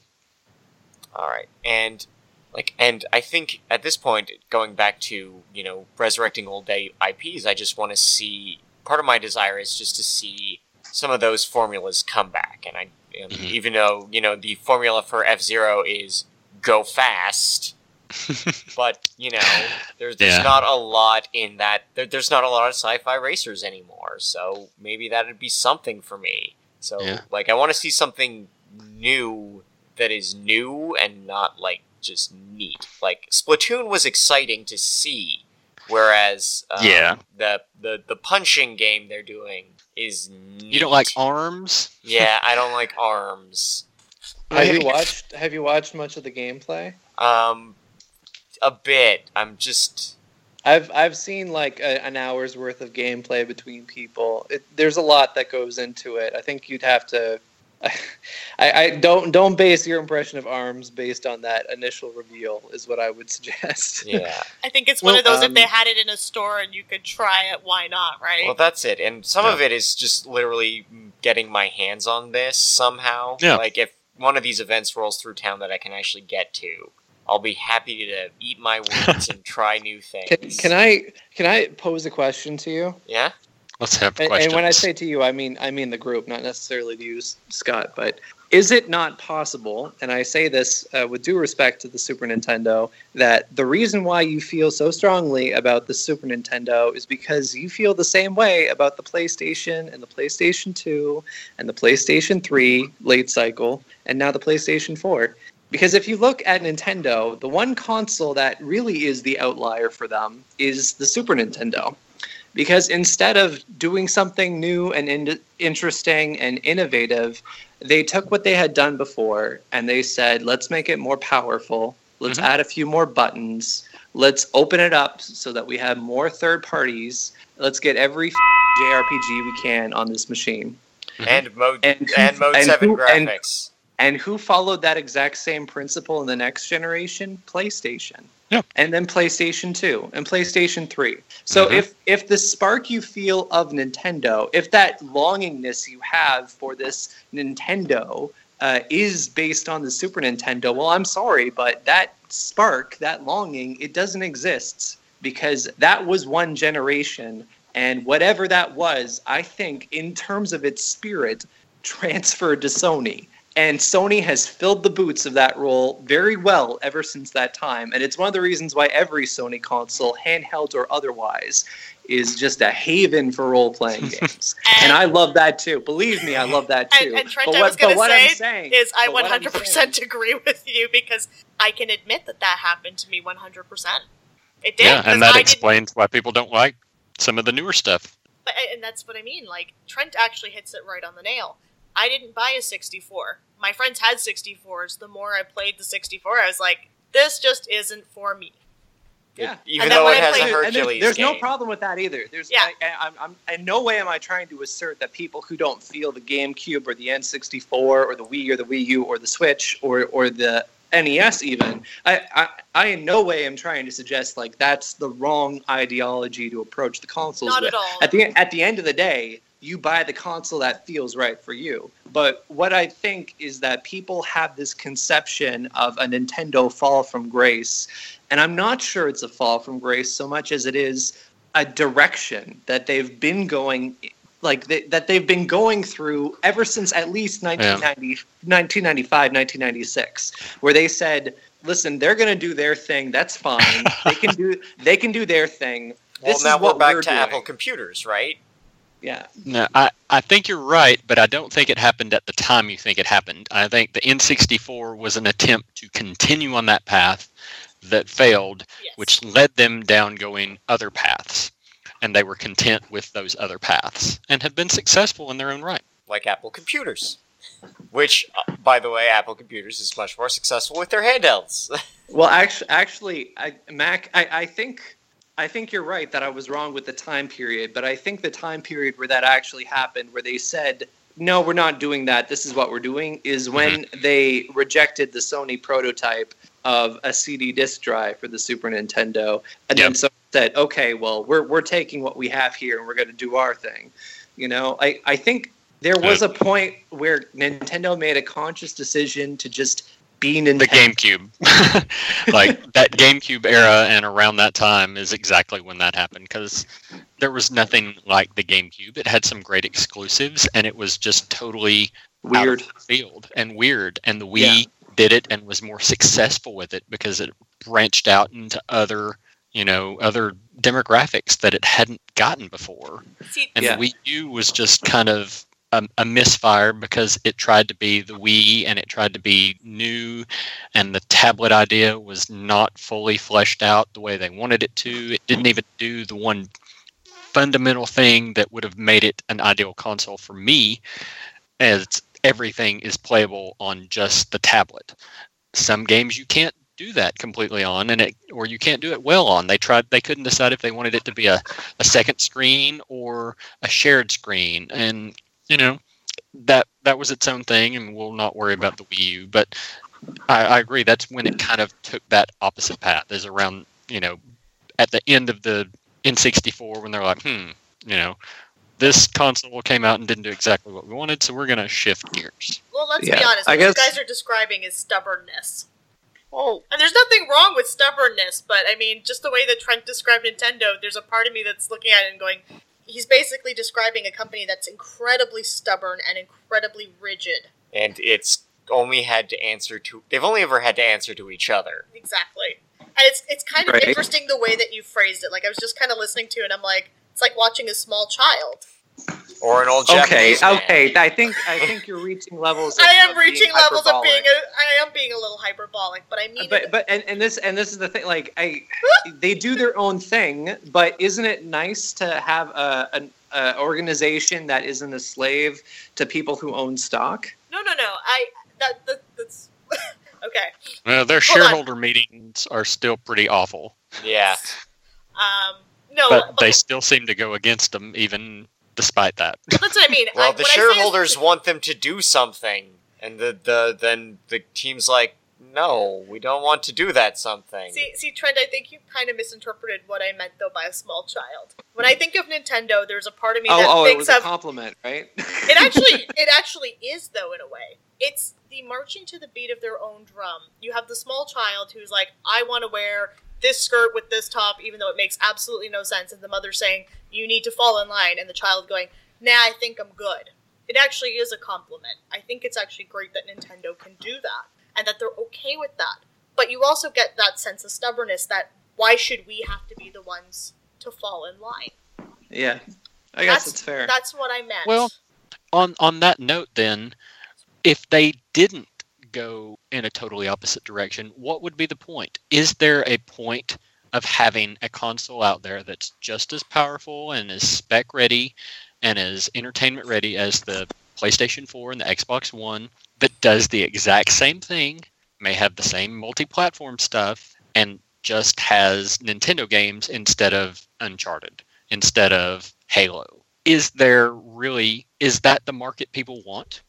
All right, and like, and I think at this point, going back to you know resurrecting old day IPs, I just want to see part of my desire is just to see some of those formulas come back, and I and Mhm. even though you know the formula for F Zero is go fast, but you know there's there's Yeah. not a lot in that. There, there's not a lot of sci-fi racers anymore, so maybe that'd be something for me. So Yeah. like I want to see something new that is new and not like just neat. Like Splatoon was exciting to see, whereas um, Yeah. the the the punching game they're doing is neat. You don't like arms? yeah, I don't like arms. Have you watched Have you watched much of the gameplay? Um, a bit. I'm just I've I've seen like a, an hour's worth of gameplay between people. It, there's a lot that goes into it. I think you'd have to. I, I don't don't base your impression of arms based on that initial reveal. Is what I would suggest. yeah. I think it's one Well, of those if um, they had it in a store and you could try it, why not, right? Well, that's it. And some Yeah. of it is just literally getting my hands on this somehow. Yeah. Like if one of these events rolls through town that I can actually get to, I'll be happy to eat my words and try new things. Can, can I can I pose a question to you? Yeah. Let's have And, questions. and when I say to you, I mean I mean the group, not necessarily to you, Scott. But is it not possible? And I say this uh, with due respect to the Super Nintendo, that the reason why you feel so strongly about the Super Nintendo is because you feel the same way about the PlayStation and the PlayStation Two and the PlayStation Three late cycle, and now the PlayStation Four. Because if you look at Nintendo, the one console that really is the outlier for them is the Super Nintendo because instead of doing something new and in- interesting and innovative, they took what they had done before and they said, let's make it more powerful. Let's Mhm. add a few more buttons. Let's open it up so that we have more third parties. Let's get every JRPG we can on this machine. Mhm. And mode And and, mode and seven who- and- graphics. And who followed that exact same principle in the next generation? PlayStation. Yeah. And then PlayStation 2 and PlayStation 3. So Mhm. if if the spark you feel of Nintendo, if that longingness you have for this Nintendo uh, is based on the Super Nintendo, well, I'm sorry, but that spark, that longing, it doesn't exist because that was one generation. And whatever that was, I think, in terms of its spirit, transferred to Sony. And Sony has filled the boots of that role very well ever since that time. And it's one of the reasons why every Sony console, handheld or otherwise, is just a haven for role playing games. and I love that too. Believe me, I love that too. And, and Trent, But I was going to say saying is I but what I'm 100% saying- agree with you because I can admit that that happened to me 100%. It did. Yeah, and that I didn't- explains why people don't like some of the newer stuff. But, and that's what I mean. Like Trent actually hits it right on the nail. I didn't buy a 64. My friends had 64s. The more I played the 64, I was like, this just isn't for me. Yeah. Even And then though when it I has a played- And there's, Hercules there's no problem with that either. There's, Yeah. I, I, I'm, I'm, in no way am I trying to assert that people who don't feel the GameCube or the N64 or the Wii or the Wii U or the Switch or, or the NES even, I, I, I in no way am trying to suggest like that's the wrong ideology to approach the consoles Not with. at all. At the at the end of the day, you buy the console that feels right for you. But what I think is that people have this conception of a Nintendo fall from grace, and I'm not sure it's a fall from grace so much as it is a direction that they've been going like they, that they've been going through ever since at least 1990, 1995 1996 where they said listen they're going to do their thing that's fine they can do they can do their thing Well, this now is what we're back we're to doing. Apple computers, right? Yeah No, I, I think you're right, but I don't think it happened at the time you think it happened. I think the N64 was an attempt to continue on that path that failed, Yes. which led them down going other paths. And they were content with those other paths and have been successful in their own right. Like Apple computers. Which, uh, by the way, Apple computers is much more successful with their handhelds. Well, actually, actually, I, Mac, I, I think, I think you're right that I was wrong with the time period. But I think the time period where that actually happened, where they said, "No, we're not doing that. This is what we're doing," is mm-hmm. when they rejected the Sony prototype of a CD disc drive for the Super Nintendo, and then Yep. said, "Okay, well, we're we're taking what we have here and we're going to do our thing." You know, I I think there was a point where Nintendo made a conscious decision to just be Nintendo. the GameCube. like that GameCube era and around that time is exactly when that happened because there was nothing like the GameCube. It had some great exclusives and it was just totally out Weird. of the field and weird. And the Wii did it and was more successful with it because it branched out into other, you know, other demographics that it hadn't gotten before. See, And Yeah. the Wii U was just kind of a, a misfire because it tried to be the Wii and it tried to be new, and the tablet idea was not fully fleshed out the way they wanted it to. It didn't even do the one fundamental thing that would have made it an ideal console for me, as everything is playable on just the tablet. Some games you can't do that completely on and it or you can't do it well on they tried they couldn't decide if they wanted it to be a, a second screen or a shared screen and you know that that was its own thing and we'll not worry about the wii u but i, I agree that's when it kind of took that opposite path is around you know at the end of the n64 when they're like hmm you know this console came out and didn't do exactly what we wanted so we're going to shift gears well, let's be honest. I What you guys are describing is stubbornness. Oh, And there's nothing wrong with stubbornness, but I mean, just the way that Trent described Nintendo, there's a part of me that's looking at it and going, he's basically describing a company that's incredibly stubborn and incredibly rigid. and it's only had to answer to. They've only ever had to answer to each other. Exactly. And it's it's kind of Right. interesting the way that you phrased it. Like I was just kind of listening to it and I'm like, it's like watching a small child. Or an old Okay, Japanese man. okay. I think I think you're reaching levels. Of, I am of being reaching levels of being hyperbolic. a I am being a little hyperbolic, but I mean but it, but and, and this and this is the thing like i they do their own thing but isn't it nice to have a, an a organization that isn't a slave to people who own stock No, no, no. I that, that that's okay. well their Hold on. shareholder meetings are still pretty awful Yeah. Um no, but but they still seem to go against them even despite that that's what I mean. Well, I, the what I say is- shareholders want them to do something, and the, the then the team's like, no, we don't want to do that something. See, see, Trent, I think you kind of misinterpreted what I meant though by a small child. When I think of Nintendo, there's a part of me oh that oh it thinks was a of compliment right it actually it actually is though in a way. It's the marching to the beat of their own drum. You have the small child who's like, I want to wear this skirt with this top, even though it makes absolutely no sense, and the mother saying, You need to fall in line, and the child going, Nah, I think I'm good. It actually is a compliment. I think it's actually great that Nintendo can do that and that they're okay with that. But you also get that sense of stubbornness that why should we have to be the ones to fall in line? yeah i guess That's- it's fair That's what I meant. Well, on on that note then if they didn't go in a totally opposite direction what would be the point? Is there a point of having a console out there that's just as powerful and as spec ready and as entertainment ready as the PlayStation 4 and the Xbox One that does the exact same thing may have the same multi-platform stuff and just has Nintendo games instead of Uncharted instead of Halo? Is there really is that the market people want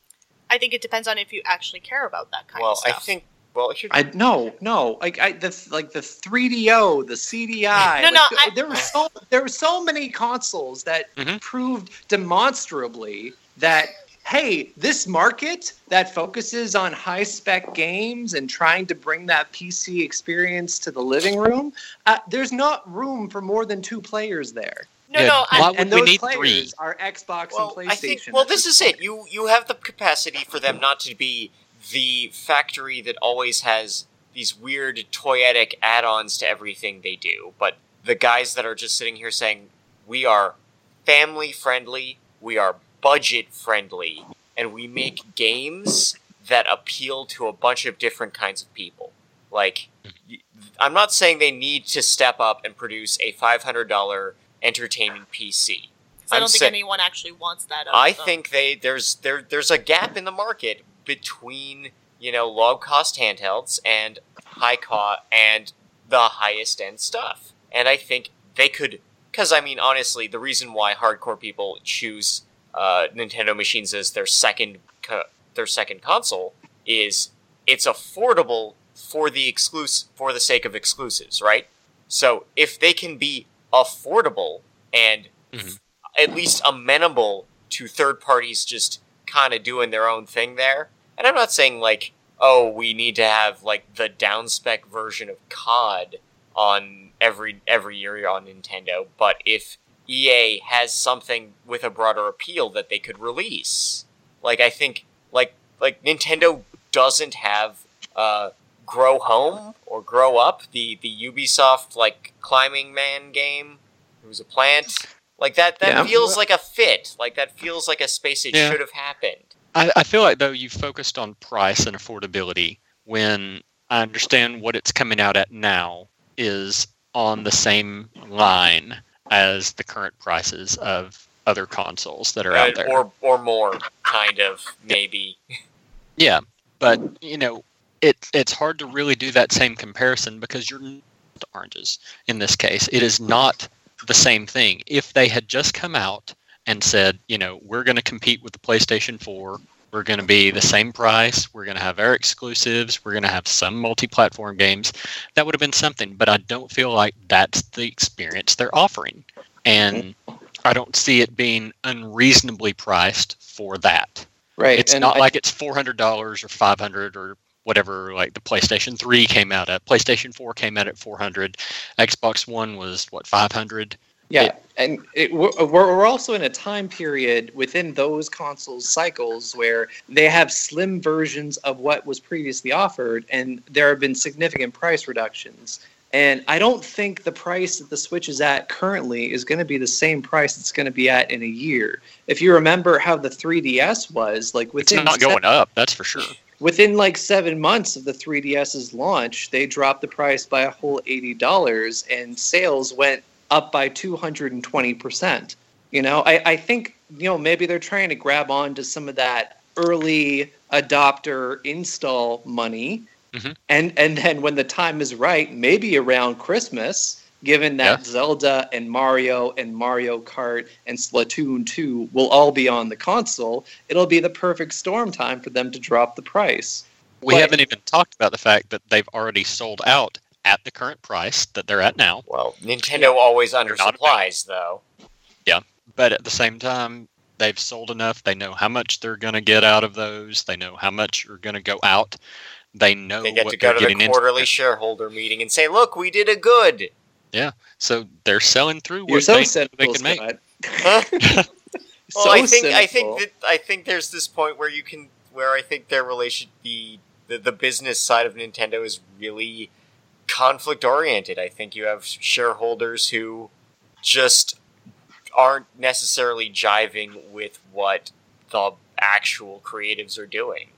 I think it depends on if you actually care about that kind well, of stuff. Well, I think. Well, here, I no no like I the like the 3DO the CDI No, like, no, th- I- there were so there were so many consoles that Mhm. proved demonstrably that hey this market that focuses on high spec games and trying to bring that PC experience to the living room uh, there's not room for more than two players there no, Yeah, no, I, why would and we those need players three? are Xbox well, and PlayStation I think. Well, this is it. You you have the capacity for them not to be the factory that always has these weird toyetic add-ons to everything they do, but the guys that are just sitting here saying we are family friendly, we are budget friendly, and we make games that appeal to a bunch of different kinds of people. Like, I'm not saying they need to step up and produce a $500 entertaining PC. I I'm don't think sa- anyone actually wants that. I think they there's there there's a gap in the market between you know low cost handhelds and high cost and the highest end stuff, and I think they could because I mean honestly the reason why hardcore people choose uh, Nintendo machines as their second co- their second console is it's affordable for the exclus for the sake of exclusives, right? So if they can be affordable and Mhm. at least amenable to third parties just kind of doing their own thing there. And I'm not saying like oh, we need to have like the downspec version of COD on every every year on Nintendo. But if EA has something with a broader appeal that they could release, like I think like like Nintendo doesn't have uh, Grow Home or Grow Up, the the Ubisoft like climbing man game. It was a plant. Like that that Yeah. feels like a fit. Like that feels like a space it Yeah. should have happened. I, I feel like though you focused on price and affordability when I understand what it's coming out at now is on the same line as the current prices of other consoles that are Uh, out there. or or more, kind of maybe. Yeah, but you know, it it's hard to really do that same comparison because you're not oranges in this case. It is not the same thing. If they had just come out and said, you know, we're going to compete with the PlayStation 4, we're going to be the same price, we're going to have our exclusives, we're going to have some multi-platform games, that would have been something. But I don't feel like that's the experience they're offering, and I don't see it being unreasonably priced for that Right. it's and not I- like it's four hundred dollars or five hundred or whatever. Like the PlayStation Three came out at, PlayStation Four came out at four hundred, Xbox One was what five hundred. Yeah, and it, we're, we're also in a time period within those consoles cycles where they have slim versions of what was previously offered, and there have been significant price reductions. And I don't think the price that the Switch is at currently is going to be the same price it's going to be at in a year. If you remember how the 3DS was, like with It's within not going up, that's for sure. Within like seven months of the 3DS's launch, they dropped the price by a whole eighty dollars, and sales went up by two hundred and twenty percent. You know, I, I think you know maybe they're trying to grab on to some of that early adopter install money, Mhm. and and then when the time is right, maybe around Christmas, given that Yeah. Zelda and Mario and Mario Kart and Splatoon 2 will all be on the console, it'll be the perfect storm time for them to drop the price. We But- haven't even talked about the fact that they've already sold out at the current price that they're at now. Well, Nintendo always not a undersupplies though. Yeah, but at the same time, they've sold enough. They know how much they're going to get out of those. They know how much are going to go out. They know They get what to go to getting the into. quarterly shareholder meeting and say, "Look, we did a good." So they're selling through You're what so they, cynical, they can make. Scott. Huh? Well, so I think I think that I think there's this point where you can where I think their relation the the, the business side of Nintendo is really conflict oriented. I think you have shareholders who just aren't necessarily jiving with what the actual creatives are doing.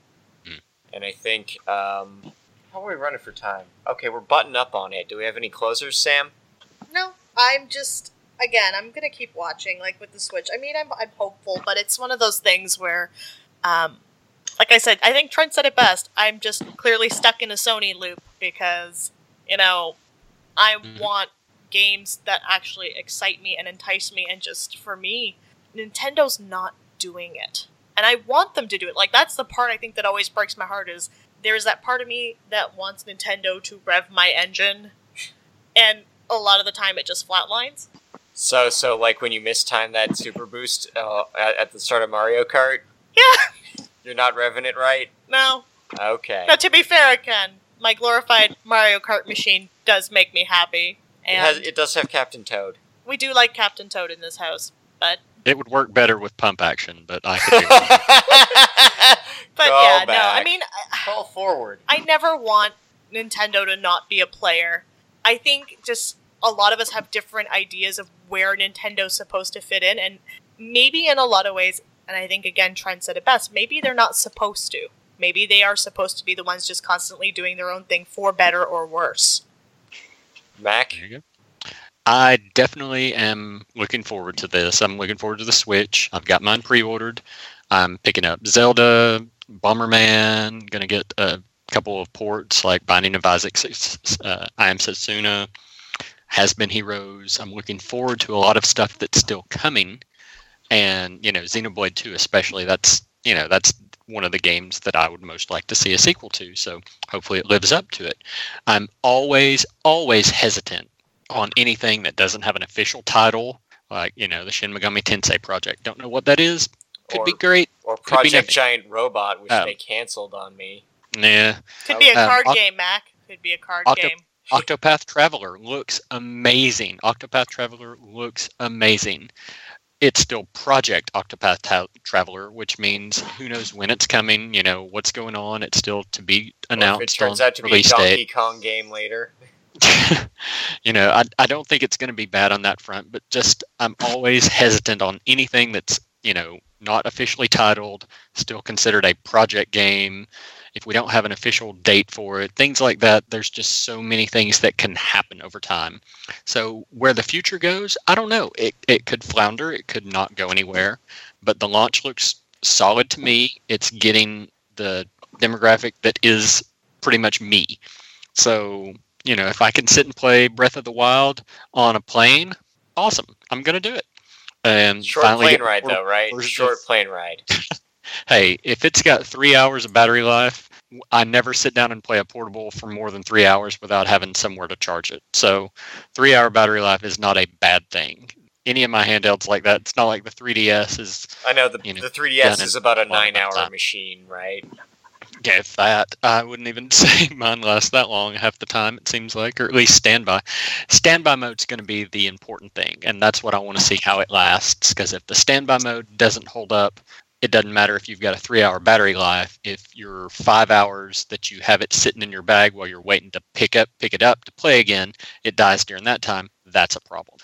Hmm. And I think um, how are we running for time? Okay, we're buttoned up on it. Do we have any closers, Sam? I'm just again. I'm gonna keep watching, like with the Switch. I mean, I'm I'm hopeful, but it's one of those things where, um, like I said, I think Trent said it best. I'm just clearly stuck in a Sony loop because you know, I Mhm. want games that actually excite me and entice me, and just for me, Nintendo's not doing it, and I want them to do it. Like that's the part I think that always breaks my heart is there's that part of me that wants Nintendo to rev my engine, and a lot of the time it just flatlines. So, so like when you mistime that super boost uh, at, at the start of Mario Kart, Yeah, you're not revving it right. no. Okay. Now, to be fair, again, my glorified Mario Kart machine does make me happy, It, has, and it does have Captain Toad. we do like Captain Toad in this house. But, It would work better with pump action, but I could. do but Go yeah, no. I mean, I, Call forward. I never want Nintendo to not be a player. I think just a lot of us have different ideas of where Nintendo's supposed to fit in, and maybe in a lot of ways, and I think again Trent said it best, maybe they're not supposed to. Maybe they are supposed to be the ones just constantly doing their own thing for better or worse. Mac. There you go. I definitely am looking forward to this. I'm looking forward to the Switch. I've got mine pre-ordered. I'm picking up Zelda, Bomberman. Going to get a couple of ports like Binding of Isaac, uh, I Am Setsuna, Has Been Heroes. I'm looking forward to a lot of stuff that's still coming, and you know, Xenoblade 2 especially. That's you know that's one of the games that I would most like to see a sequel to. So hopefully it lives up to it. I'm always always hesitant on anything that doesn't have an official title, like you know the Shin Megami Tensei project. Don't know what that is. Could or, be great. or could be Project nothing. Giant Robot, which Oh. they canceled on me. Yeah. Could be a Um, card Oc- game, Mac. Could be a card Octo- game. Octopath Traveler looks amazing. Octopath Traveler looks amazing. It's still Project Octopath Ta- Traveler, which means who knows when it's coming. You know what's going on. It's still to be Or announced. if it turns out to be a Donkey date. Kong game later. you know, I, I don't think it's going to be bad on that front, but just I'm always hesitant on anything that's, you know, not officially titled, still considered a project game. If we don't have an official date for it, things like that, there's just so many things that can happen over time. So where the future goes, I don't know. It, it could flounder, it could not go anywhere, but the launch looks solid to me. It's getting the demographic that is pretty much me. So you know, if I can sit and play Breath of the Wild on a plane, awesome. I'm gonna do it. And Short plane ride, though, right? Short plane ride. Hey, if it's got three hours of battery life, I never sit down and play a portable for more than three hours without having somewhere to charge it. So, three hour battery life is not a bad thing. Any of my handhelds like that, it's not like the 3DS is I know the You know, the 3DS is about a a nine-hour time. machine, right? Yeah, if that, I wouldn't even say mine lasts that long half the time, it seems like, or at least standby. Standby mode's going to be the important thing, and that's what I want to see how it lasts. Because if the standby mode doesn't hold up, it doesn't matter if you've got a three hour battery life. If your five hours that you have it sitting in your bag while you're waiting to pick up, pick it up to play again, it dies during that time, that's a problem.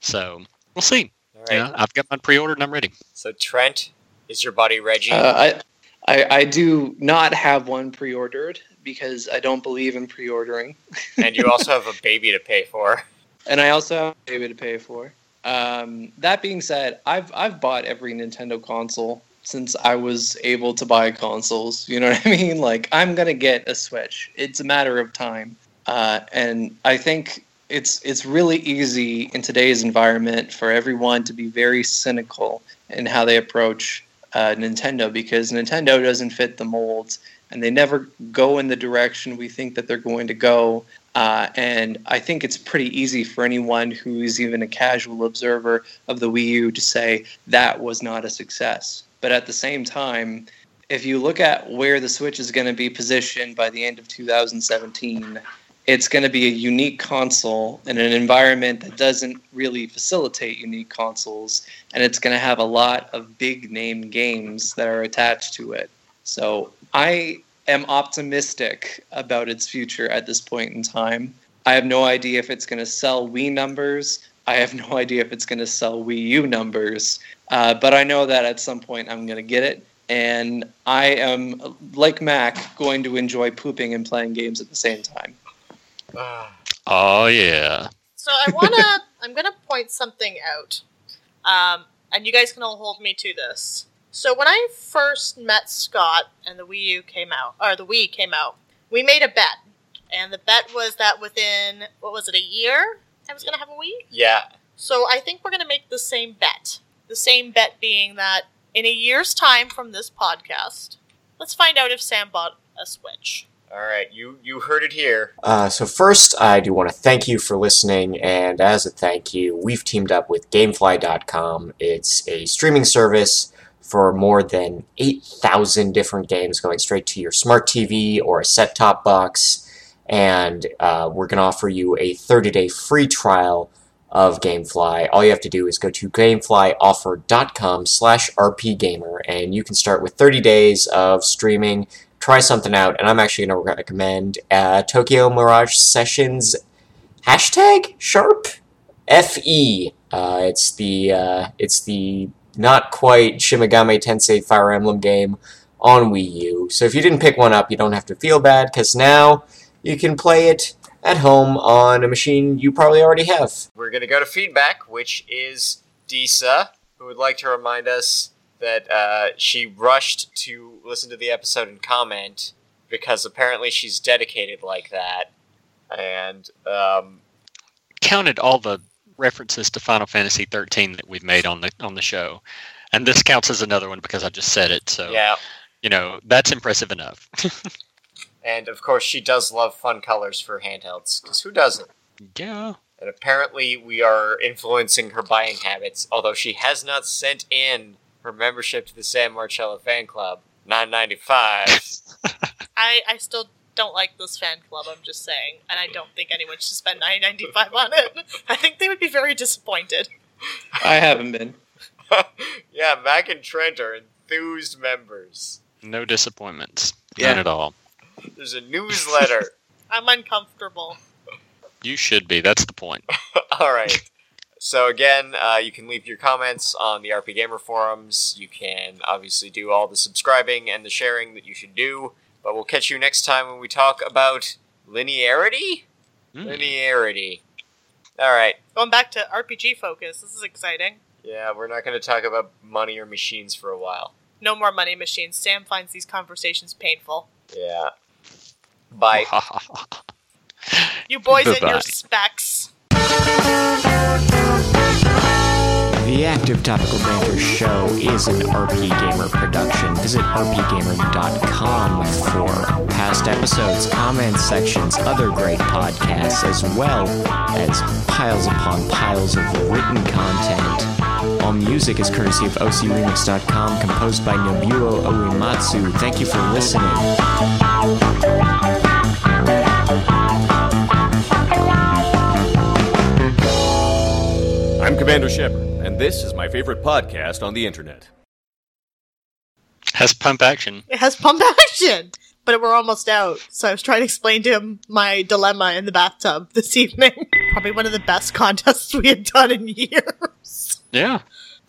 So we'll see. All right. Yeah, I've got mine pre ordered and I'm ready. So Trent, is your buddy Reggie? Uh, I, I I do not have one pre-ordered because I don't believe in pre-ordering, and you also have a baby to pay for. and I also have a baby to pay for. Um, that being said, I've I've bought every Nintendo console since I was able to buy consoles. You know what I mean? Like I'm gonna get a Switch. It's a matter of time, uh, and I think it's it's really easy in today's environment for everyone to be very cynical in how they approach uh, Nintendo because Nintendo doesn't fit the molds and they never go in the direction we think that they're going to go. Uh, and I think it's pretty easy for anyone who's even a casual observer of the Wii U to say that was not a success. But at the same time, if you look at where the Switch is going to be positioned by the end of 2017, it's going to be a unique console in an environment that doesn't really facilitate unique consoles, and it's going to have a lot of big name games that are attached to it. So I am optimistic about its future at this point in time. I have no idea if it's going to sell Wii numbers. I have no idea if it's going to sell Wii U numbers, uh, but I know that at some point I'm going to get it. And I am, like Mac, going to enjoy pooping and playing games at the same time. Oh, yeah. So I wanna, I'm gonna point something out, um, and you guys can all hold me to this. So when I first met Scott and the Wii U came out, or the Wii came out, we made a bet, and the bet was that within what was it, a year, I was gonna have a Wii. Yeah. So I think we're gonna make the same bet. The same bet being that in a year's time from this podcast, let's find out if Sam bought a Switch. All right, you you heard it here. Uh, so first, I do want to thank you for listening, and as a thank you, we've teamed up with GameFly.com. It's a streaming service for more than eight thousand different games going straight to your smart TV or a set-top box, and uh, we're going to offer you a thirty-day free trial of GameFly. All you have to do is go to GameFlyOffer.com slash RPGamer, and you can start with 30 days of streaming try something out, and I'm actually going to recommend uh, Tokyo Mirage Sessions hashtag sharp fe. Uh, it's the uh, it's the not quite Shin Megami Tensei Fire Emblem game on Wii U. So if you didn't pick one up, you don't have to feel bad because now you can play it at home on a machine you probably already have. We're going to go to feedback, which is Disa, who would like to remind us that uh, she rushed to listen to the episode and comment because apparently she's dedicated like that. And um, counted all the references to Final Fantasy 13 that we've made on the on the show, and this counts as another one because I just said it. So yeah, you know that's impressive enough. and of course she does love fun colors for handhelds because who doesn't? yeah. And apparently we are influencing her buying habits, although she has not sent in her membership to the San Marcello fan club. Nine ninety five. I I still don't like this fan club. I'm just saying, and I don't think anyone should spend nine ninety five on it. I think they would be very disappointed. I haven't been. yeah, Mac and Trent are enthused members. No disappointments. Yeah. None at all. There's a newsletter. I'm uncomfortable. You should be. That's the point. All right. So again, uh, you can leave your comments on the RP Gamer forums. You can obviously do all the subscribing and the sharing that you should do. But we'll catch you next time when we talk about linearity. Hmm. Linearity. All right. Going back to RPG focus. This is exciting. Yeah, we're not going to talk about money or machines for a while. No more money machines. Sam finds these conversations painful. Yeah. Bye. You boys and Bye-bye. your specs. The Active Topical Banter Show is an RP Gamer production. Visit rpgamer.com for past episodes, comments sections, other great podcasts, as well as piles upon piles of written content. All music is courtesy of OCRemix.com, composed by Nobuo Uematsu. Thank you for listening. I'm Commander Shepard, and this is my favorite podcast on the internet. Has pump action. It has pump action, but we're almost out. So I was trying to explain to him my dilemma in the bathtub this evening. Probably one of the best contests we had done in years. Yeah.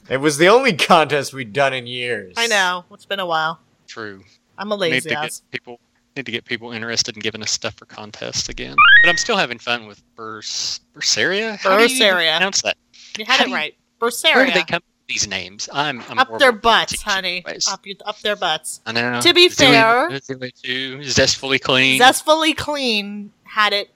It was the only contest we'd done in years. I know it's been a while. True. I'm a Need lazy to ass. get people need to get people interested in giving us stuff for contests again. But I'm still having fun with Burs Berseria. How do you Berseria. Pronounce that. You had How it you- right. Where do they come with these names? I'm, I'm Up their butts, honey. ways. Up, your, up their butts. I know. To be Zooey- fair- Zooey too. Zestfully clean. Zestfully Clean had it